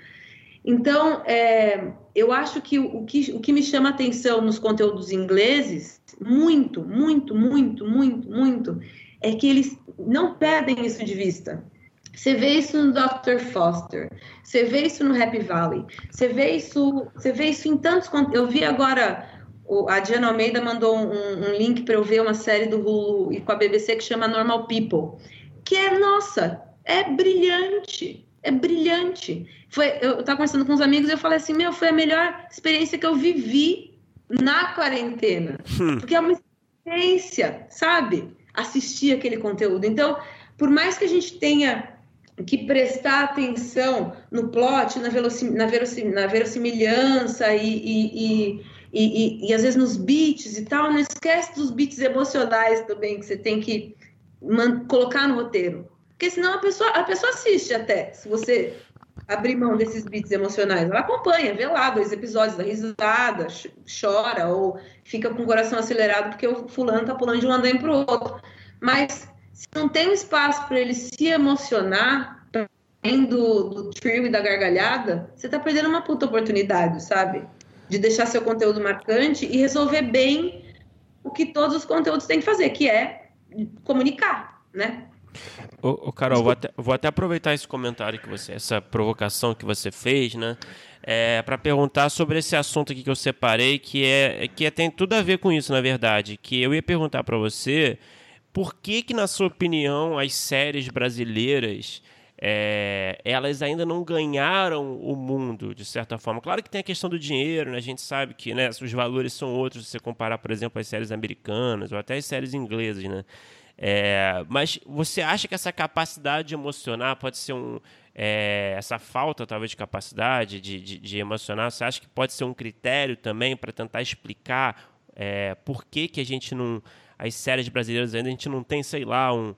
Então, é, eu acho que o, que o que me chama atenção nos conteúdos ingleses, muito, muito, muito, muito, muito, é que eles não perdem isso de vista. Você vê isso no Dr. Foster, você vê isso no Happy Valley, você vê isso, você vê isso em tantos. Eu vi agora a Diana Almeida mandou um, um link para eu ver uma série do Hulu e com a BBC que chama Normal People, que é nossa, é brilhante, é brilhante. Foi, eu estava conversando com uns amigos e eu falei assim, meu, foi a melhor experiência que eu vivi na quarentena. Hum. Porque é uma experiência, sabe? Assistir aquele conteúdo. Então, por mais que a gente tenha que prestar atenção no plot, na, verossim, na, verossim, na verossimilhança e, e, e, e, e, às vezes nos beats e tal, não esquece dos beats emocionais também que você tem que colocar no roteiro. Porque senão a pessoa, a pessoa assiste até, se você abrir mão desses beats emocionais. Ela acompanha, vê lá dois episódios, dá risada, chora, ou fica com o coração acelerado porque o fulano tá pulando de um andame pro outro. Mas se não tem um espaço para ele se emocionar, para do, do trio e da gargalhada, você está perdendo uma puta oportunidade, sabe? De deixar seu conteúdo marcante e resolver bem o que todos os conteúdos têm que fazer, que é comunicar, né? Ô, ô Carol, vou até, vou até, aproveitar esse comentário que você, essa provocação que você fez, né? É, para perguntar sobre esse assunto aqui que eu separei, que é que é, tem tudo a ver com isso, na verdade. Que eu ia perguntar para você por que, que, na sua opinião, as séries brasileiras é, elas ainda não ganharam o mundo, de certa forma. Claro que tem a questão do dinheiro, né? a gente sabe que né, os valores são outros se você comparar, por exemplo, as séries americanas ou até as séries inglesas. Né? É, mas você acha que essa capacidade de emocionar pode ser um. É, essa falta, talvez, de capacidade de, de, de, emocionar, você acha que pode ser um critério também para tentar explicar é, por que, que a gente não. As séries brasileiras ainda a gente não tem, sei lá, um,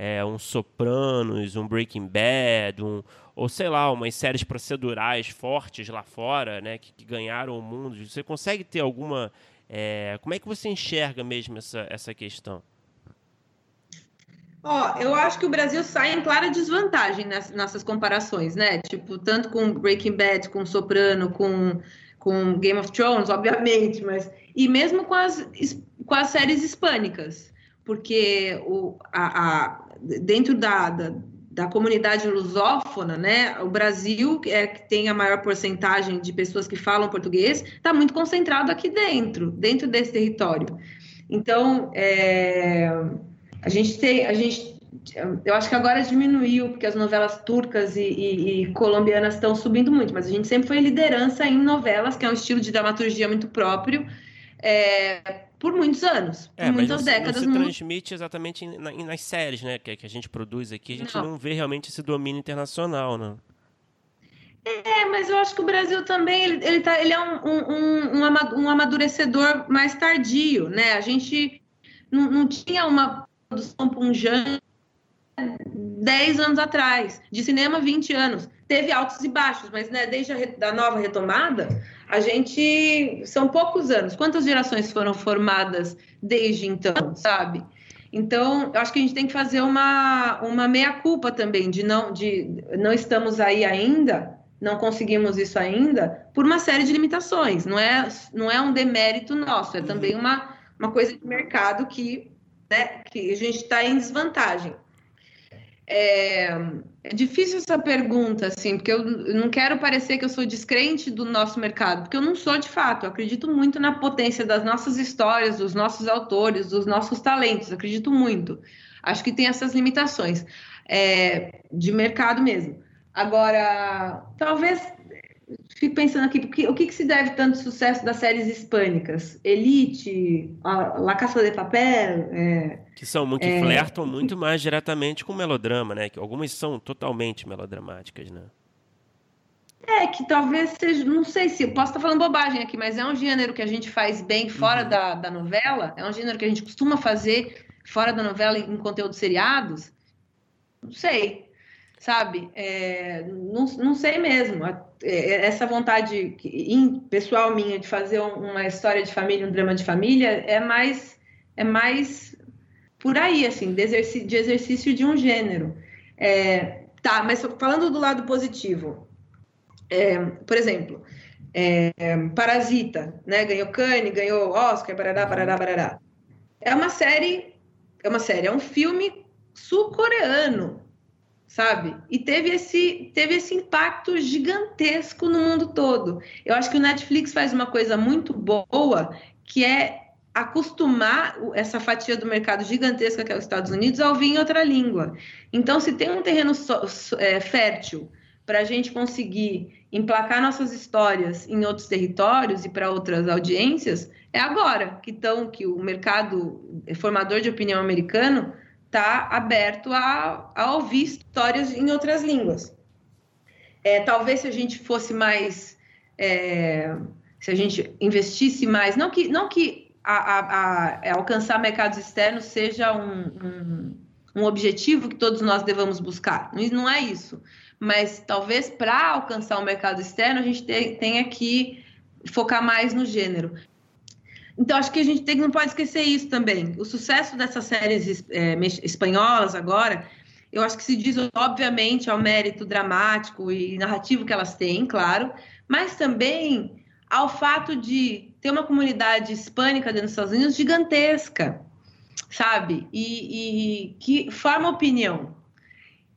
é, um Sopranos, um Breaking Bad, um, ou sei lá, umas séries procedurais fortes lá fora, né, que, que ganharam o mundo. Você consegue ter alguma. É, como é que você enxerga mesmo essa, essa questão? Ó, oh, eu acho que o Brasil sai em clara desvantagem nessas, nessas comparações, né? Tipo, tanto com Breaking Bad, com Soprano, com, com Game of Thrones, obviamente, mas. E mesmo com as, com as séries hispânicas, porque o, a, a dentro da, da, da, comunidade lusófona, né, o Brasil, é que tem a maior porcentagem de pessoas que falam português, está muito concentrado aqui dentro, dentro desse território. Então, é, a gente tem, a gente, eu acho que agora diminuiu, porque as novelas turcas e, e, e colombianas estão subindo muito, mas a gente sempre foi liderança em novelas, que é um estilo de dramaturgia muito próprio, é, por muitos anos, é, por muitas não, décadas. Não se transmite exatamente nas séries, né? Que, que, a gente produz aqui, a gente não. não vê realmente esse domínio internacional, né? É, mas eu acho que o Brasil também ele, ele, tá, ele é um, um, um, amadurecedor mais tardio, né? A gente não, não tinha uma produção punjante 10 anos atrás, de cinema 20 anos. Teve altos e baixos, mas né, desde a nova retomada, a gente. São poucos anos. Quantas gerações foram formadas desde então, sabe? Então, eu acho que a gente tem que fazer uma, uma meia-culpa também, de não, de não estamos aí ainda, não conseguimos isso ainda, por uma série de limitações. Não é, não é um demérito nosso, é também uma, uma coisa de mercado que, né, que a gente está em desvantagem. É, é, difícil essa pergunta, assim, porque eu não quero parecer que eu sou descrente do nosso mercado, porque eu não sou de fato. Eu acredito muito na potência das nossas histórias, dos nossos autores, dos nossos talentos. Acredito muito. Acho que tem essas limitações é, de mercado mesmo. Agora, talvez fico pensando aqui, porque, o que, que, se deve tanto sucesso das séries hispânicas? Elite, a La Caça de Papel... É, que são que é, flertam muito mais diretamente com melodrama, né? Que algumas são totalmente melodramáticas, né? É, que talvez seja, não sei se, posso estar falando bobagem aqui, mas é um gênero que a gente faz bem fora uhum. da, da novela, é um gênero que a gente costuma fazer fora da novela em conteúdos seriados, não sei, sabe? É, não, não sei mesmo. É, essa vontade pessoal minha de fazer uma história de família, um drama de família, é mais, é mais por aí, assim, de exercício de, exercício de um gênero. É, tá, mas falando do lado positivo, é, por exemplo, é, Parasita, né? Ganhou Cannes, ganhou Oscar, barará, barará, barará. É uma série, é uma série, é um filme sul-coreano, sabe? E teve esse, teve esse impacto gigantesco no mundo todo. Eu acho que o Netflix faz uma coisa muito boa, que é acostumar essa fatia do mercado gigantesca que é os Estados Unidos a ouvir em outra língua. Então, se tem um terreno é, fértil para a gente conseguir emplacar nossas histórias em outros territórios e para outras audiências, é agora que, tão, que o mercado formador de opinião americano está aberto a, a, ouvir histórias em outras línguas. É, talvez se a gente fosse mais, é, se a gente investisse mais, não que, não que a, a, a alcançar mercados externos seja um, um, um, objetivo que todos nós devamos buscar, não é isso, mas talvez para alcançar o mercado externo a gente tenha que focar mais no gênero. Então, acho que a gente tem, não pode esquecer isso também. O sucesso dessas séries é, espanholas agora, eu acho que se diz, obviamente, ao mérito dramático e narrativo que elas têm, claro, mas também ao fato de ter uma comunidade hispânica dentro dos Estados Unidos gigantesca, sabe? E, e que forma opinião.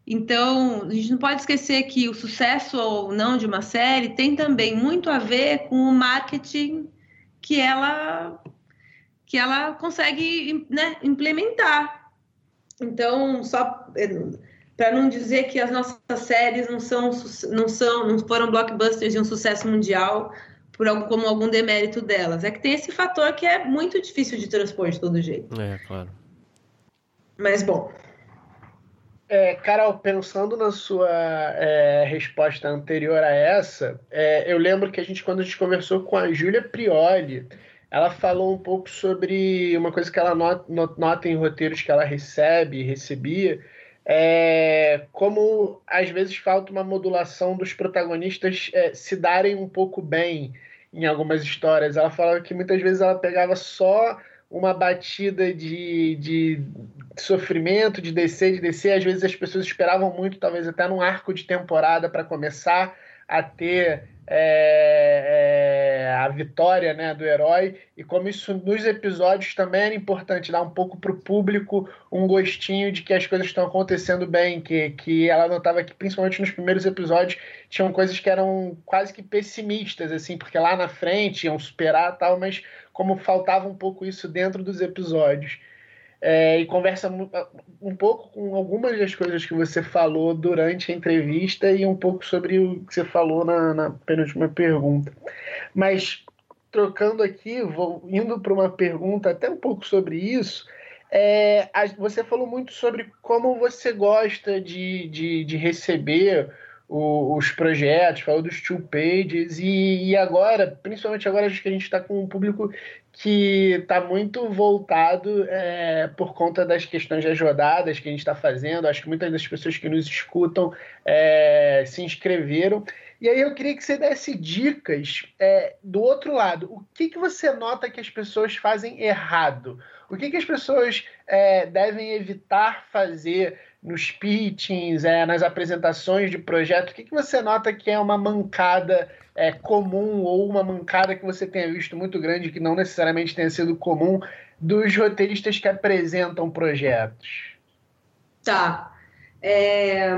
Então, a gente não pode esquecer que o sucesso ou não de uma série tem também muito a ver com o marketing que ela que ela consegue né, implementar. Então, só é, para não dizer que as nossas séries não são não são não foram blockbusters de um sucesso mundial por algum, como algum demérito delas, é que tem esse fator que é muito difícil de transpor de todo jeito. É, claro. Mas bom, é, Carol, pensando na sua é, resposta anterior a essa, é, eu lembro que a gente, quando a gente conversou com a Júlia Prioli, ela falou um pouco sobre uma coisa que ela nota, nota em roteiros que ela recebe, recebia, é, como às vezes falta uma modulação dos protagonistas é, se darem um pouco bem em algumas histórias. Ela falava que muitas vezes ela pegava só uma batida de, de sofrimento, de descer, de descer. Às vezes as pessoas esperavam muito, talvez até num arco de temporada, para começar a ter é, é, a vitória né, do herói. E como isso nos episódios também era importante, dar um pouco para o público um gostinho de que as coisas estão acontecendo bem, que, que ela notava que, principalmente nos primeiros episódios, tinham coisas que eram quase que pessimistas, assim, porque lá na frente iam superar tal, mas como faltava um pouco isso dentro dos episódios. É, e conversa um pouco com algumas das coisas que você falou durante a entrevista e um pouco sobre o que você falou na, na penúltima pergunta. Mas trocando aqui, vou indo para uma pergunta até um pouco sobre isso. É, você falou muito sobre como você gosta de, de, de receber o, os projetos, falou dos two pages, e, e agora, principalmente agora, acho que a gente está com um público que está muito voltado é, por conta das questões das rodadas que a gente está fazendo. Acho que muitas das pessoas que nos escutam é, se inscreveram. E aí eu queria que você desse dicas é, do outro lado. O que, que você nota que as pessoas fazem errado? O que, que as pessoas é, devem evitar fazer nos pitchings, é, nas apresentações de projeto, o que, que você nota que é uma mancada é, comum ou uma mancada que você tenha visto muito grande, que não necessariamente tenha sido comum, dos roteiristas que apresentam projetos? Tá. É...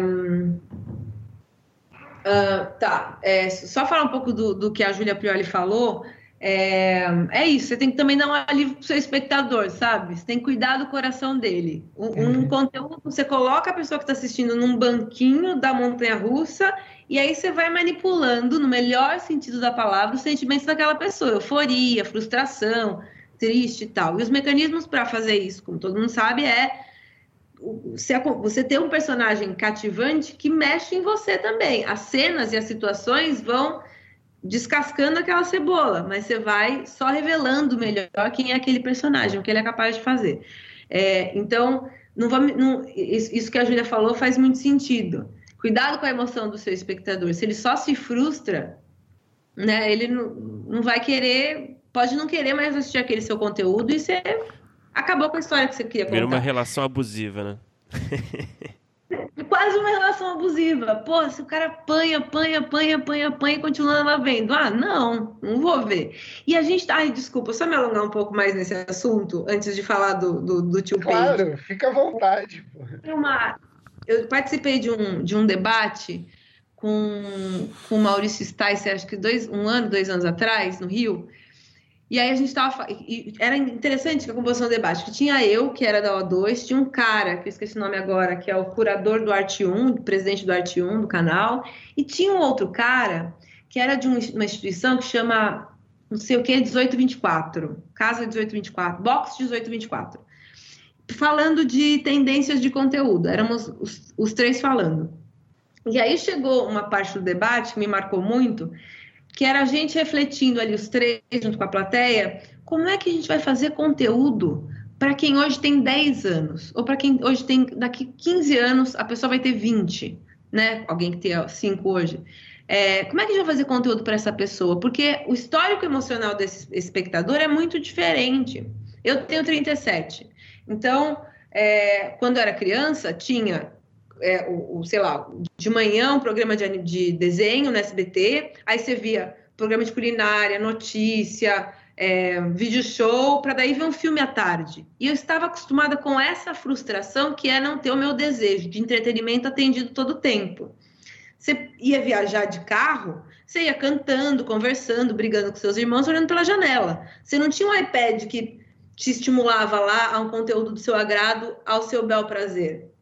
Uh, tá. É, só falar um pouco do, do que a Júlia Prioli falou. É, é isso, você tem que também dar um alívio pro seu espectador, sabe? Você tem que cuidar do coração dele. Um, uhum. um conteúdo, você coloca a pessoa que está assistindo num banquinho da montanha russa e aí você vai manipulando, no melhor sentido da palavra, os sentimentos daquela pessoa, euforia, frustração, triste e tal. E os mecanismos para fazer isso, como todo mundo sabe, é você ter um personagem cativante que mexe em você também. As cenas e as situações vão descascando aquela cebola, mas você vai só revelando melhor quem é aquele personagem, o que ele é capaz de fazer. É, então, não vamos, não, isso que a Júlia falou faz muito sentido. Cuidado com a emoção do seu espectador. Se ele só se frustra, né, ele não, não vai querer, pode não querer mais assistir aquele seu conteúdo e você acabou com a história que você queria contar. Vira uma relação abusiva, né? quase uma relação abusiva. Pô, se o cara apanha, apanha, apanha, apanha, apanha e continua lá vendo. Ah, não, não vou ver. E a gente. Ai, desculpa, só me alongar um pouco mais nesse assunto antes de falar do, do, do tio Claro, Pedro. fica à vontade. Uma, eu participei de um, de um debate com, com o Maurício Stice, acho que dois, um ano, dois anos atrás, no Rio. E aí a gente estava. Era interessante que a composição do debate, que tinha eu, que era da O2, tinha um cara, que eu esqueci o nome agora, que é o curador do Arte 1, presidente do Arte 1 do canal, e tinha um outro cara que era de uma instituição que chama não sei o que, 1824, Casa 1824, Box 1824, falando de tendências de conteúdo. Éramos os, os três falando. E aí chegou uma parte do debate que me marcou muito, que era a gente refletindo ali, os três, junto com a plateia, como é que a gente vai fazer conteúdo para quem hoje tem 10 anos, ou para quem hoje tem, daqui 15 anos, a pessoa vai ter 20, né? Alguém que tem 5 hoje. É, como é que a gente vai fazer conteúdo para essa pessoa? Porque o histórico emocional desse espectador é muito diferente. Eu tenho 37. Então, é, quando eu era criança, tinha é, o, o, sei lá, de manhã um programa de, de desenho no SBT, aí você via programa de culinária, notícia, é, vídeo show, para daí ver um filme à tarde. E eu estava acostumada com essa frustração que é não ter o meu desejo de entretenimento atendido todo o tempo. Você ia viajar de carro, você ia cantando, conversando, brigando com seus irmãos, olhando pela janela. Você não tinha um iPad que te estimulava lá a um conteúdo do seu agrado, ao seu bel prazer.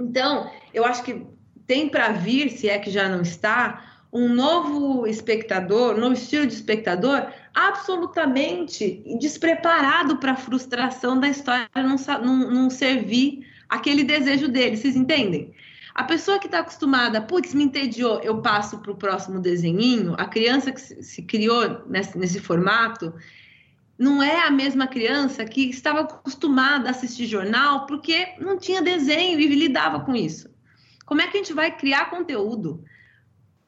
Então, eu acho que tem para vir, se é que já não está, um novo espectador, um novo estilo de espectador absolutamente despreparado para a frustração da história não, não, não servir aquele desejo dele, vocês entendem? A pessoa que está acostumada, putz, me entediou, eu passo para o próximo desenhinho, a criança que se criou nesse, nesse formato, não é a mesma criança que estava acostumada a assistir jornal porque não tinha desenho e lidava com isso. Como é que a gente vai criar conteúdo?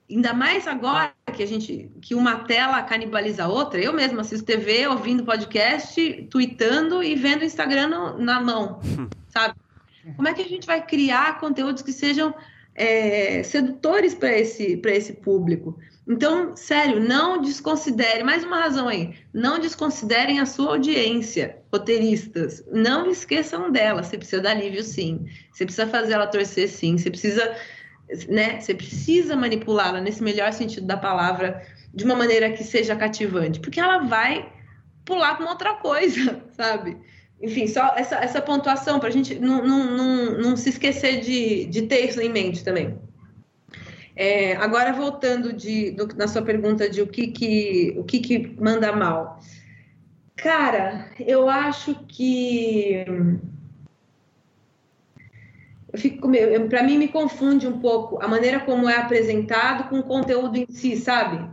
Ainda mais agora que a gente que uma tela canibaliza a outra. Eu mesmo assisto TV, ouvindo podcast, tweetando e vendo Instagram no, na mão, sabe? Como é que a gente vai criar conteúdos que sejam é, sedutores para esse, esse público? Então, sério, não desconsidere, mais uma razão aí, não desconsiderem a sua audiência, roteiristas, não esqueçam dela, você precisa dar alívio sim, você precisa fazer ela torcer sim, você precisa, né, você precisa manipulá-la nesse melhor sentido da palavra, de uma maneira que seja cativante, porque ela vai pular para uma outra coisa, sabe? Enfim, só essa, essa pontuação para a gente não, não, não, não se esquecer de, de ter isso em mente também. É, agora, voltando de, do, na sua pergunta de o que, que, o que, que manda mal. Cara, eu acho que. Para mim, me confunde um pouco a maneira como é apresentado com o conteúdo em si, sabe?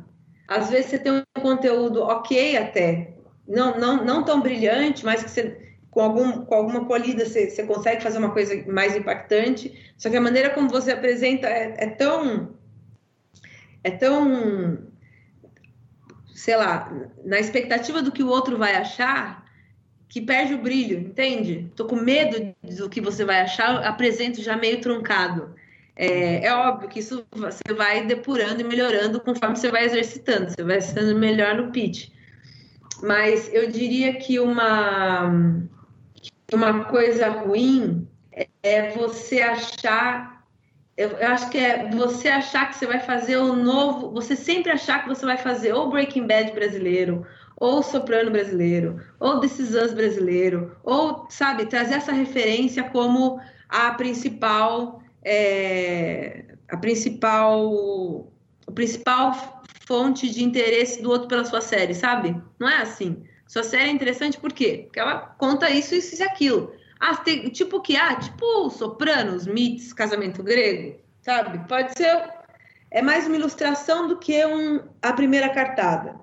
Às vezes você tem um conteúdo ok até, não, não, não tão brilhante, mas que você, com, algum, com alguma colhida você, você consegue fazer uma coisa mais impactante. Só que a maneira como você apresenta é, é tão é tão, sei lá, na expectativa do que o outro vai achar, que perde o brilho, entende? Tô com medo do que você vai achar, apresento já meio truncado. É, é, óbvio que isso você vai depurando e melhorando conforme você vai exercitando, você vai sendo melhor no pitch. Mas eu diria que uma, uma coisa ruim é você achar eu, acho que é você achar que você vai fazer o novo, você sempre achar que você vai fazer ou Breaking Bad brasileiro, ou Soprano brasileiro, ou Us brasileiro, ou, sabe, trazer essa referência como a principal, é, a principal, a principal fonte de interesse do outro pela sua série, sabe? Não é assim. Sua série é interessante por quê? Porque ela conta isso, isso e aquilo. Ah, tem, tipo que, ah, tipo Sopranos, Myths, Casamento Grego, sabe? Pode ser, é mais uma ilustração do que um, a primeira cartada.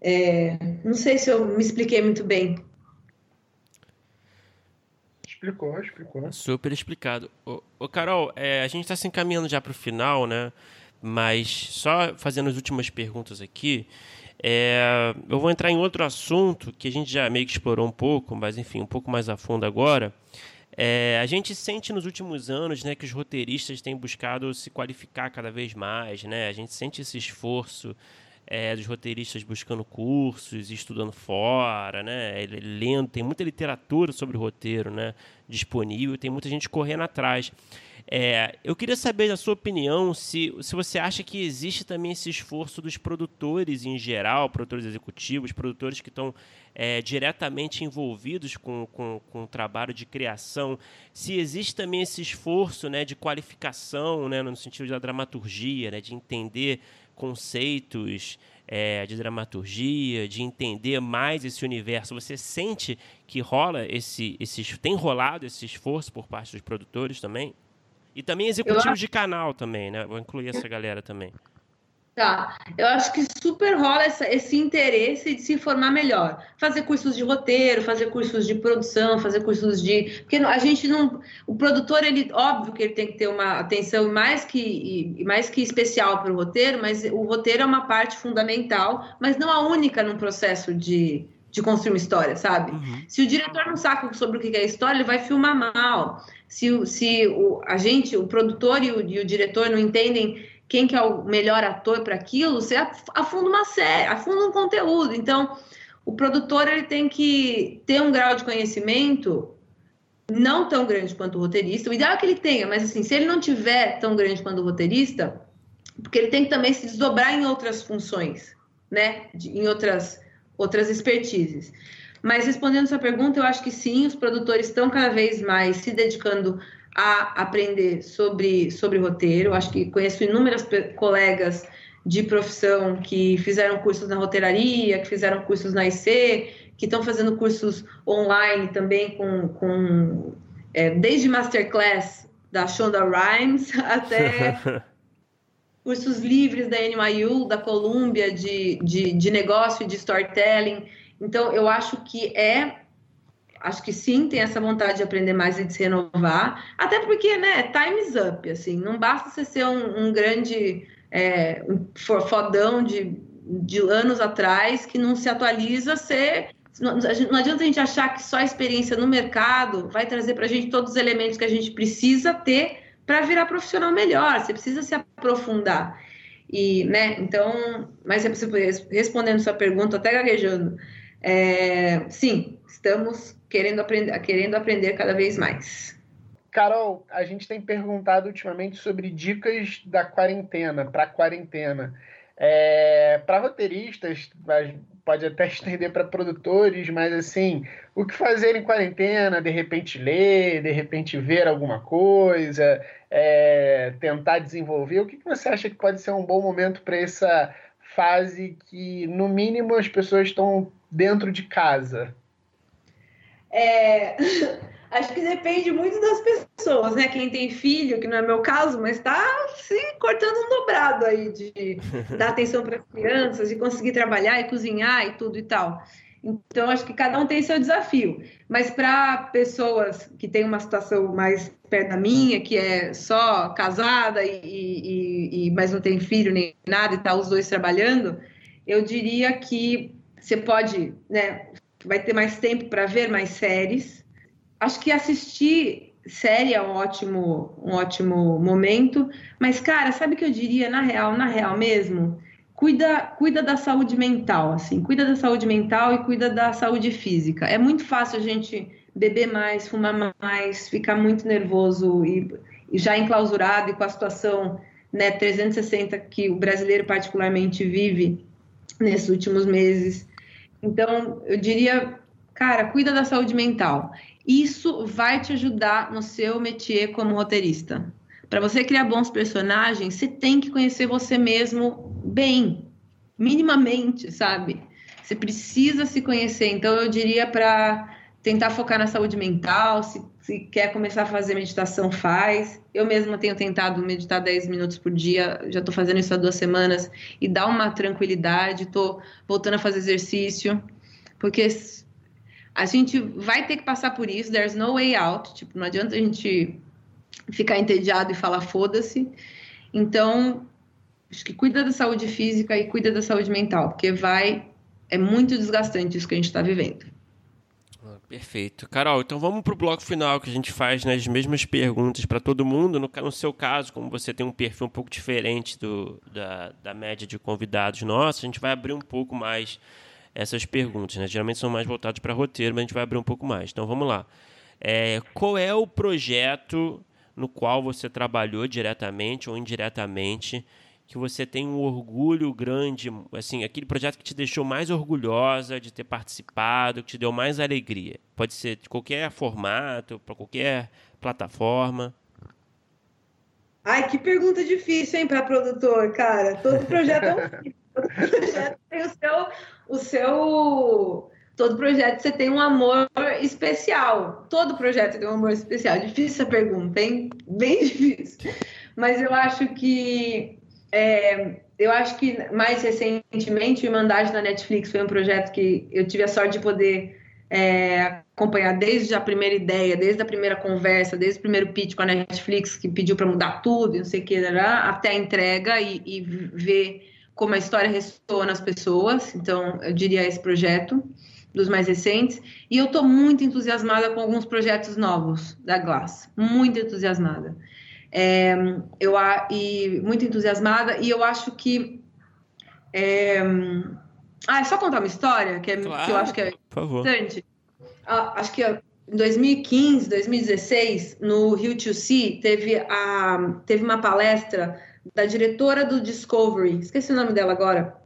É, não sei se eu me expliquei muito bem. Explicou, explicou. Super explicado. Ô, ô Carol, é, a gente está se encaminhando já para o final, né? Mas só fazendo as últimas perguntas aqui. É, eu vou entrar em outro assunto que a gente já meio que explorou um pouco, mas enfim, um pouco mais a fundo agora. É, a gente sente nos últimos anos né, que os roteiristas têm buscado se qualificar cada vez mais. Né? A gente sente esse esforço é, dos roteiristas buscando cursos, estudando fora, né? lendo. Tem muita literatura sobre roteiro né, disponível, tem muita gente correndo atrás. É, eu queria saber, na sua opinião, se, se você acha que existe também esse esforço dos produtores em geral, produtores executivos, produtores que estão é, diretamente envolvidos com, com, com o trabalho de criação, se existe também esse esforço né, de qualificação, né, no sentido da dramaturgia, né, de entender conceitos é, de dramaturgia, de entender mais esse universo. Você sente que rola esse, esse tem rolado esse esforço por parte dos produtores também? E também executivos acho... de canal também, né? Vou incluir essa galera também. Tá, eu acho que super rola essa, esse interesse de se informar melhor. Fazer cursos de roteiro, fazer cursos de produção, fazer cursos de. Porque a gente não. O produtor, ele, óbvio que ele tem que ter uma atenção mais que, mais que especial para o roteiro, mas o roteiro é uma parte fundamental, mas não a única no processo de, de construir uma história, sabe? Uhum. Se o diretor não sabe sobre o que é história, ele vai filmar mal. Se, se o, a gente, o produtor e o, e o diretor não entendem quem que é o melhor ator para aquilo, você afunda uma série, afunda um conteúdo. Então, o produtor ele tem que ter um grau de conhecimento não tão grande quanto o roteirista. O ideal é que ele tenha, mas assim, se ele não tiver tão grande quanto o roteirista, porque ele tem que também se desdobrar em outras funções, né? De, em outras outras expertises. Mas respondendo sua pergunta, eu acho que sim, os produtores estão cada vez mais se dedicando a aprender sobre, sobre roteiro. Eu acho que conheço inúmeras colegas de profissão que fizeram cursos na roteiraria, que fizeram cursos na IC, que estão fazendo cursos online também com, com é, desde masterclass da Shonda Rhimes até cursos livres da NYU, da Columbia de, de, de negócio e de storytelling. Então, eu acho que é acho que sim, tem essa vontade de aprender mais e de se renovar, até porque, né, time's up, assim, não basta você ser um, um grande é, um fodão de, de anos atrás que não se atualiza, ser não, adianta a gente achar que só a experiência no mercado vai trazer para a gente todos os elementos que a gente precisa ter para virar profissional melhor. Você precisa se aprofundar. E, né, então, mas respondendo sua pergunta, até gaguejando, é, sim, estamos querendo aprender, querendo aprender cada vez mais. Carol, a gente tem perguntado ultimamente sobre dicas da quarentena, para quarentena. É, para roteiristas, pode até estender para produtores, mas assim, o que fazer em quarentena? De repente ler, de repente ver alguma coisa, é, tentar desenvolver. O que, que você acha que pode ser um bom momento para essa fase que, no mínimo, as pessoas estão dentro de casa? É... Acho que depende muito das pessoas, né? Quem tem filho, que não é meu caso, mas está se cortando um dobrado aí de dar atenção para as crianças, de conseguir trabalhar e cozinhar e tudo e tal. Então, acho que cada um tem seu desafio. Mas para pessoas que têm uma situação mais perto da minha, que é só casada e, e, e mas não tem filho nem nada e tá os dois trabalhando, eu diria que você pode, né? Vai ter mais tempo para ver mais séries acho que assistir série é um ótimo, um ótimo momento, mas cara, sabe o que eu diria na real, na real mesmo? Cuida, cuida da saúde mental, assim, cuida da saúde mental e cuida da saúde física. É muito fácil a gente beber mais, fumar mais, ficar muito nervoso e, e já enclausurado e com a situação né, 360 que o brasileiro particularmente vive nesses últimos meses. Então, eu diria, cara, cuida da saúde mental. Isso vai te ajudar no seu métier como roteirista. Para você criar bons personagens, você tem que conhecer você mesmo bem, minimamente, sabe? Você precisa se conhecer. Então, eu diria para tentar focar na saúde mental. Se, se, quer começar a fazer meditação, faz. Eu mesma tenho tentado meditar 10 minutos por dia, já estou fazendo isso há duas semanas, e dá uma tranquilidade. Estou voltando a fazer exercício, porque a gente vai ter que passar por isso, there's no way out. Tipo, não adianta a gente ficar entediado e falar foda-se. Então, acho que cuida da saúde física e cuida da saúde mental, porque vai. É muito desgastante isso que a gente está vivendo. Perfeito. Carol, então vamos para o bloco final que a gente faz né, as mesmas perguntas para todo mundo. No, no, seu caso, como você tem um perfil um pouco diferente do, da, da média de convidados nossos, a gente vai abrir um pouco mais essas perguntas. Né? Geralmente são mais voltados para roteiro, mas a gente vai abrir um pouco mais. Então vamos lá. É, qual é o projeto no qual você trabalhou diretamente ou indiretamente que você tem um orgulho grande, assim, aquele projeto que te deixou mais orgulhosa de ter participado, que te deu mais alegria? Pode ser de qualquer formato, para qualquer plataforma. Ai, que pergunta difícil, hein, para produtor, cara. Todo projeto é um... Todo projeto tem o seu, o seu todo projeto você tem um amor especial. Todo projeto tem um amor especial. Difícil essa pergunta, hein? Bem difícil. Mas eu acho que é, eu acho que mais recentemente o Irmandade na Netflix foi um projeto que eu tive a sorte de poder é, acompanhar desde a primeira ideia, desde a primeira conversa, desde o primeiro pitch com a Netflix que pediu para mudar tudo, não sei o que, até a entrega e, e ver como a história ressoa nas pessoas. Então, eu diria esse projeto. dos mais recentes, e eu estou muito entusiasmada com alguns projetos novos da Glass, muito entusiasmada. É, eu e muito entusiasmada e eu acho que é, ah, é só contar uma história que, é, claro, que eu acho que é importante. Ah, acho que em 2015, 2016, no Rio 2C, teve, a, teve uma palestra da diretora do Discovery, esqueci o nome dela agora,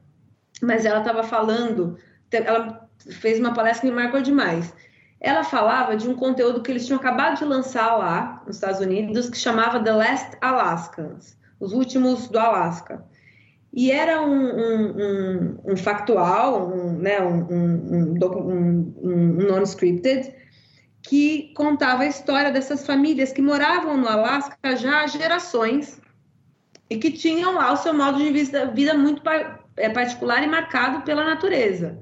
mas ela estava falando, ela fez uma palestra que me marcou demais. Ela falava de um conteúdo que eles tinham acabado de lançar lá nos Estados Unidos, que chamava The Last Alaskans, os últimos do Alasca. E era um, um, um, um factual, um, né, um, non-scripted, que contava a história dessas famílias que moravam no Alasca já há gerações e que tinham lá o seu modo de vida, vida muito é, particular e marcado pela natureza.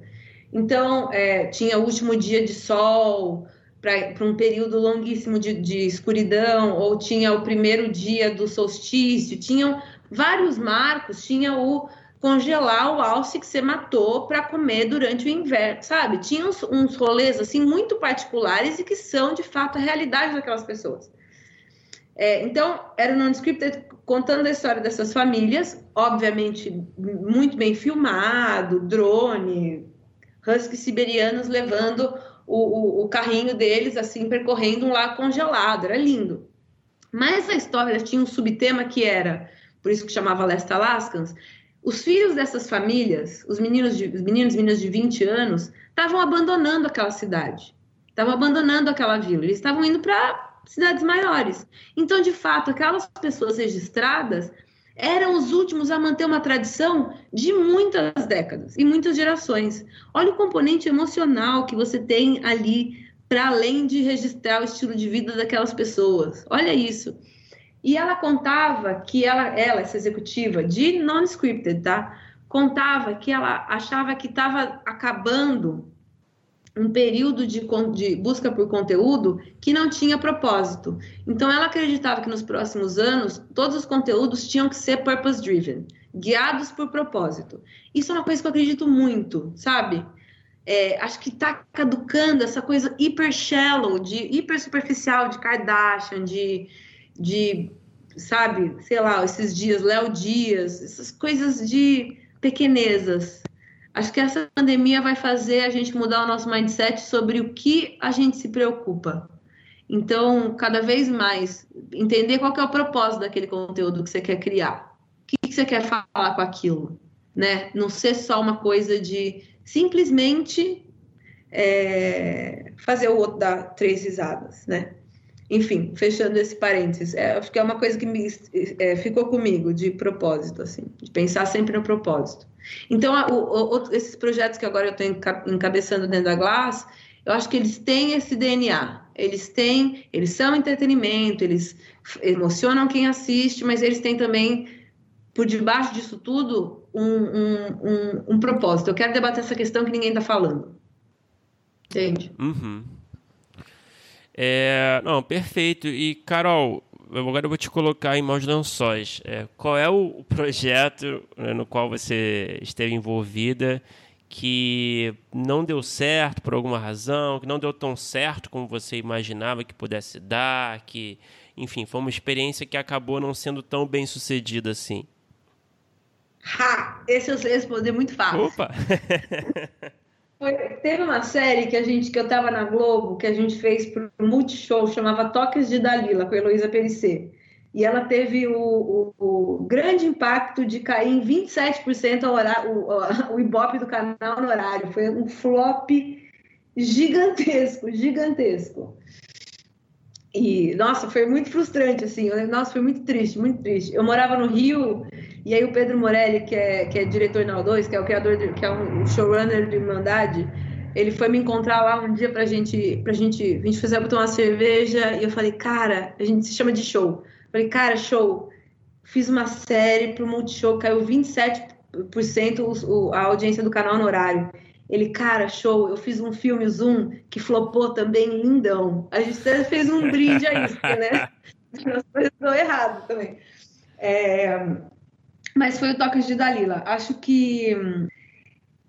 Então, é, tinha o último dia de sol para um período longuíssimo de, de, escuridão, ou tinha o primeiro dia do solstício, tinham vários marcos, tinha o congelar o alce que você matou para comer durante o inverno, sabe? Tinha uns, uns rolês assim muito particulares e que são de fato a realidade daquelas pessoas. É, então, era um non-scripted contando a história dessas famílias, obviamente muito bem filmado, drone, huskies siberianos levando o, o, o carrinho deles, assim, percorrendo um lago congelado, era lindo. Mas a história tinha um subtema que era, por isso que chamava Leste Alaskans, os filhos dessas famílias, os meninos, de, os meninos e meninas de 20 anos, estavam abandonando aquela cidade, estavam abandonando aquela vila, eles estavam indo para cidades maiores. Então, de fato, aquelas pessoas registradas eram os últimos a manter uma tradição de muitas décadas e muitas gerações. Olha o componente emocional que você tem ali para além de registrar o estilo de vida daquelas pessoas. Olha isso. E ela contava que ela, ela essa executiva de non-scripted, tá? Contava que ela achava que estava acabando um período de, de, busca por conteúdo que não tinha propósito. Então, ela acreditava que nos próximos anos todos os conteúdos tinham que ser purpose-driven, guiados por propósito. Isso é uma coisa que eu acredito muito, sabe? É, acho que está caducando essa coisa hiper shallow, de hiper superficial de Kardashian, de, de sabe, sei lá, esses dias, Léo Dias, essas coisas de pequenezas. Acho que essa pandemia vai fazer a gente mudar o nosso mindset sobre o que a gente se preocupa. Então, cada vez mais, entender qual é o propósito daquele conteúdo que você quer criar. O que você quer falar com aquilo, né? Não ser só uma coisa de simplesmente é, fazer o outro dar três risadas, né? Enfim, fechando esse parênteses, é, acho que é uma coisa que me, é, ficou comigo de propósito, assim, de pensar sempre no propósito. Então, a, o, o, esses projetos que agora eu estou encabeçando dentro da Glass, eu acho que eles têm esse DNA. Eles têm, eles são entretenimento, eles emocionam quem assiste, mas eles têm também, por debaixo disso tudo, um, um, um, um propósito. Eu quero debater essa questão que ninguém está falando. Entende? Uhum. É, não, perfeito. E, Carol, agora eu vou te colocar em mãos lençóis. É, qual é o projeto né, no qual você esteve envolvida que não deu certo por alguma razão, que não deu tão certo como você imaginava que pudesse dar, que, enfim, foi uma experiência que acabou não sendo tão bem sucedida assim? Ha! Esse eu sei responder muito fácil. Opa! Foi, teve uma série que a gente que eu estava na Globo, que a gente fez para o Multishow, chamava Toques de Dalila, com a Heloísa Perissé. E ela teve o, o, o, grande impacto de cair em 27% o, horário, o, o Ibope do canal no horário. Foi um flop gigantesco, gigantesco. E, nossa, foi muito frustrante, assim. Nossa, foi muito triste, muito triste. Eu morava no Rio, e aí o Pedro Morelli, que é, que é diretor na O2, que é o criador, de, que é um showrunner de Irmandade, ele foi me encontrar lá um dia pra gente, pra gente, a gente fazer botar uma cerveja, e eu falei, cara, a gente se chama de show. Eu falei, cara, show, fiz uma série pro Multishow, caiu 27% o, a audiência do canal no horário. Ele, cara, show, eu fiz um filme Zoom que flopou também, lindão. A gente fez um brinde a isso, né? As coisas estão erradas também. É... Mas foi o Toques de Dalila. Acho que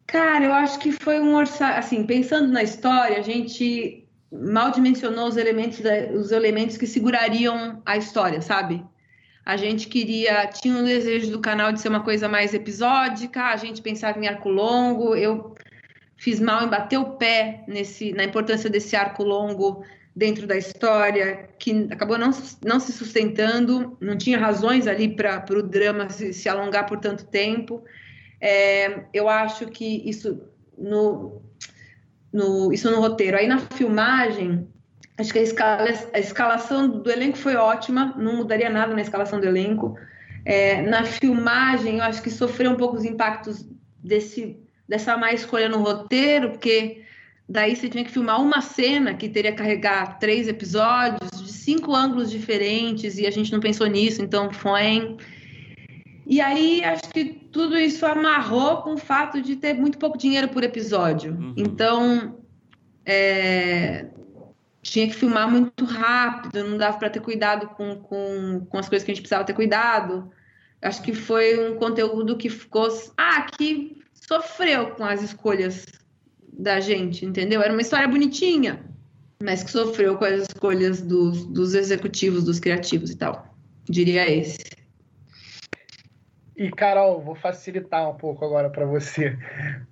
Cara, eu acho que foi um orçamento. Assim, pensando na história, a gente mal dimensionou os elementos, os elementos que segurariam a história, sabe? A gente queria, tinha um desejo do canal de ser uma coisa mais episódica, a gente pensava em arco longo. Eu fiz mal em bater o pé nesse, na importância desse arco longo dentro da história, que acabou não, não se sustentando, não tinha razões ali para o drama se, se, alongar por tanto tempo. É, eu acho que isso no, no, isso no roteiro. Aí na filmagem, acho que a, escala, a escalação do elenco foi ótima, não mudaria nada na escalação do elenco. É, na filmagem, eu acho que sofreu um pouco os impactos desse, dessa má escolha no roteiro, porque Daí você tinha que filmar uma cena que teria que carregar três episódios de cinco ângulos diferentes e a gente não pensou nisso, então foi. E aí acho que tudo isso amarrou com o fato de ter muito pouco dinheiro por episódio. Uhum. Então é, tinha que filmar muito rápido, não dava para ter cuidado com, com, com as coisas que a gente precisava ter cuidado. Acho que foi um conteúdo que ficou. Ah, que sofreu com as escolhas da gente, entendeu? Era uma história bonitinha, mas que sofreu com as escolhas dos, dos executivos, dos criativos e tal. Diria esse. E Carol, vou facilitar um pouco agora para você.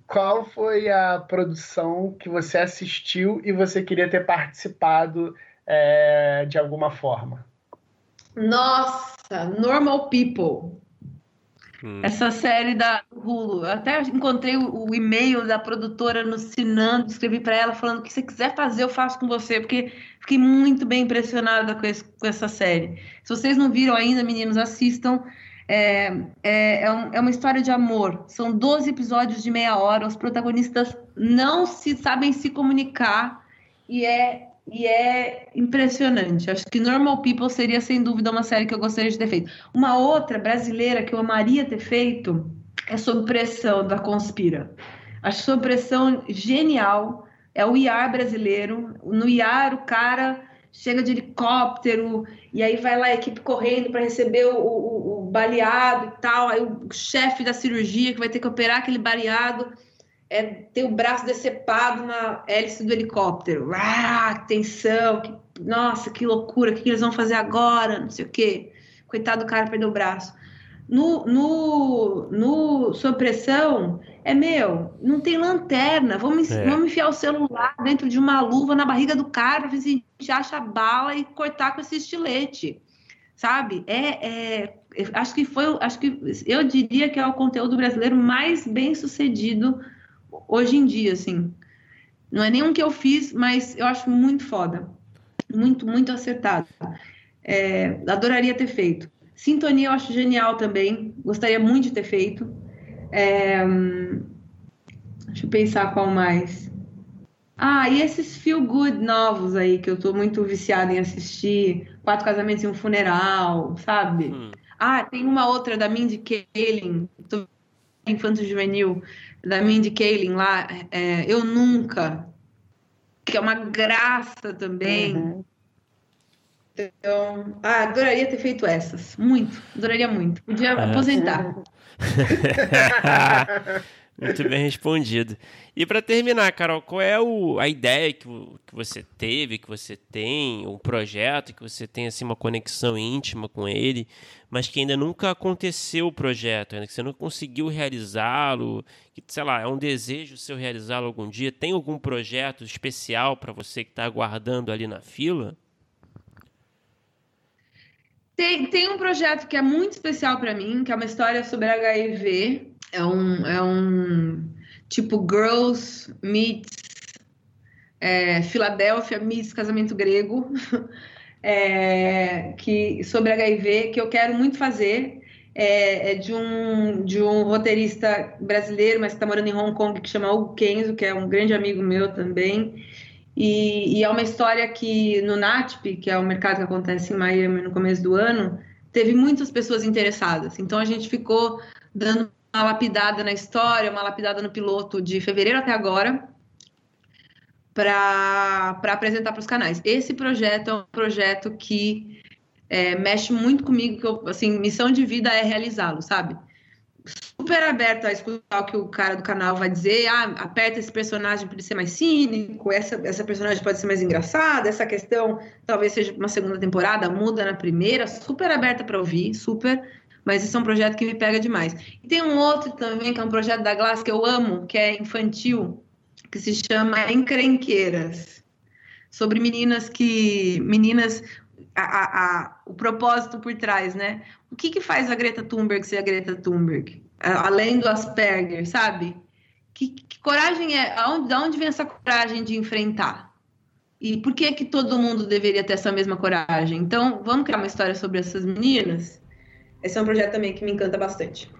Qual foi a produção que você assistiu e você queria ter participado é, de alguma forma? Nossa, Normal People. Hum. Essa série da Hulu. Eu até encontrei o, e-mail da produtora no Sinando, escrevi para ela falando que se quiser fazer, eu faço com você, porque fiquei muito bem impressionada com, esse, com essa série. Se vocês não viram ainda, meninos, assistam. É, é, é, um, é, uma história de amor. São 12 episódios de meia hora. Os protagonistas não se sabem se comunicar e é e é impressionante. Acho que Normal People seria, sem dúvida, uma série que eu gostaria de ter feito. Uma outra brasileira que eu amaria ter feito é Sob Pressão, da Conspira. Acho Sob Pressão genial. É o IAR brasileiro. No IAR, o cara chega de helicóptero e aí vai lá a equipe correndo para receber o, o, o, baleado e tal. Aí o chefe da cirurgia que vai ter que operar aquele baleado é ter o braço decepado na hélice do helicóptero. Ah, tensão, que, nossa, que loucura, o que, eles vão fazer agora? Não sei o quê. Coitado do cara perdeu o braço. No, no, no sob pressão, é meu, não tem lanterna. Vamos, é. vamos enfiar o celular dentro de uma luva na barriga do cara ver se a gente acha a bala e cortar com esse estilete. Sabe? É, é, acho que foi, acho que eu diria que é o conteúdo brasileiro mais bem sucedido hoje em dia, assim. Não é nenhum que eu fiz, mas eu acho muito foda. Muito, muito acertado. É, adoraria ter feito. Sintonia eu acho genial também. Gostaria muito de ter feito. É, deixa eu pensar qual mais. Ah, e esses feel good novos aí que eu tô muito viciada em assistir. Quatro casamentos e um funeral, sabe? Hum. Ah, tem uma outra da Mindy Kaling, infanto juvenil, da Mindy Kaling lá, é, Eu Nunca, que é uma graça também. Uhum. Então, ah, adoraria ter feito essas. Muito, adoraria muito. Podia é. aposentar. Muito bem respondido. E para terminar, Carol, qual é o, a ideia que, que você teve, que você tem, um projeto que você tem assim uma conexão íntima com ele, mas que ainda nunca aconteceu o projeto, ainda que você não conseguiu realizá-lo, que sei lá, é um desejo seu realizá-lo algum dia? Tem algum projeto especial para você que está aguardando ali na fila? Tem, tem um projeto que é muito especial para mim, que é uma história sobre HIV é um, é um tipo Girls meets é, Filadélfia meets Casamento Grego, é, que sobre HIV que eu quero muito fazer. É, é, de, um, de um roteirista brasileiro, mas que está morando em Hong Kong, que chama Hugo Kenzo, que é um grande amigo meu também. E, e, é uma história que no NATP, que é o mercado que acontece em Miami no começo do ano, teve muitas pessoas interessadas. Então a gente ficou dando lapidada na história, uma lapidada no piloto de fevereiro até agora, para apresentar para os canais. Esse projeto é um projeto que é, mexe muito comigo, que eu, assim, missão de vida é realizá-lo, sabe? super aberto a escutar o que o cara do canal vai dizer. Ah, aperta esse personagem para ele ser mais cínico, essa, essa personagem pode ser mais engraçada, essa questão talvez seja uma segunda temporada, muda na primeira. Super aberta para ouvir, super. Mas esse é um projeto que me pega demais. E tem um outro também, que é um projeto da Glass que eu amo, que é infantil, que se chama Encrenqueiras. Sobre meninas que. Meninas a, a, a, o propósito por trás, né? O que, que faz a Greta Thunberg ser a Greta Thunberg? além do Asperger, sabe? Que, que coragem é? Aonde, de onde vem essa coragem de enfrentar? E por que que todo mundo deveria ter essa mesma coragem? Então, vamos criar uma história sobre essas meninas? Esse é um projeto também que me encanta bastante.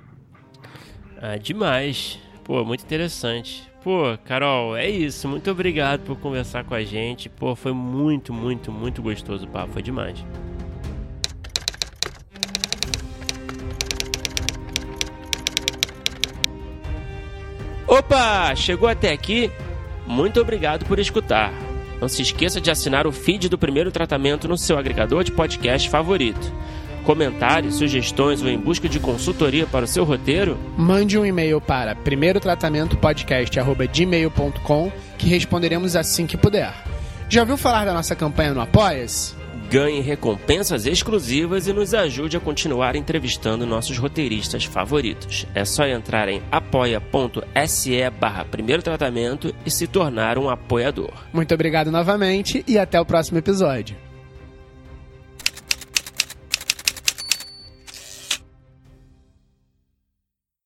Ah, demais. Pô, muito interessante. Pô, Carol, é isso. Muito obrigado por conversar com a gente. Pô, foi muito, muito, muito gostoso o papo. Foi demais. Opa! Chegou até aqui? Muito obrigado por escutar. Não se esqueça de assinar o feed do primeiro tratamento no seu agregador de podcast favorito. Comentários, sugestões ou em busca de consultoria para o seu roteiro? Mande um e-mail para primeirotratamentopodcast.gmail.com que responderemos assim que puder. Já ouviu falar da nossa campanha no Apoia-se? ganhe recompensas exclusivas e nos ajude a continuar entrevistando nossos roteiristas favoritos. É só entrar em apoia.se barra primeiro tratamento e se tornar um apoiador. Muito obrigado novamente e até o próximo episódio.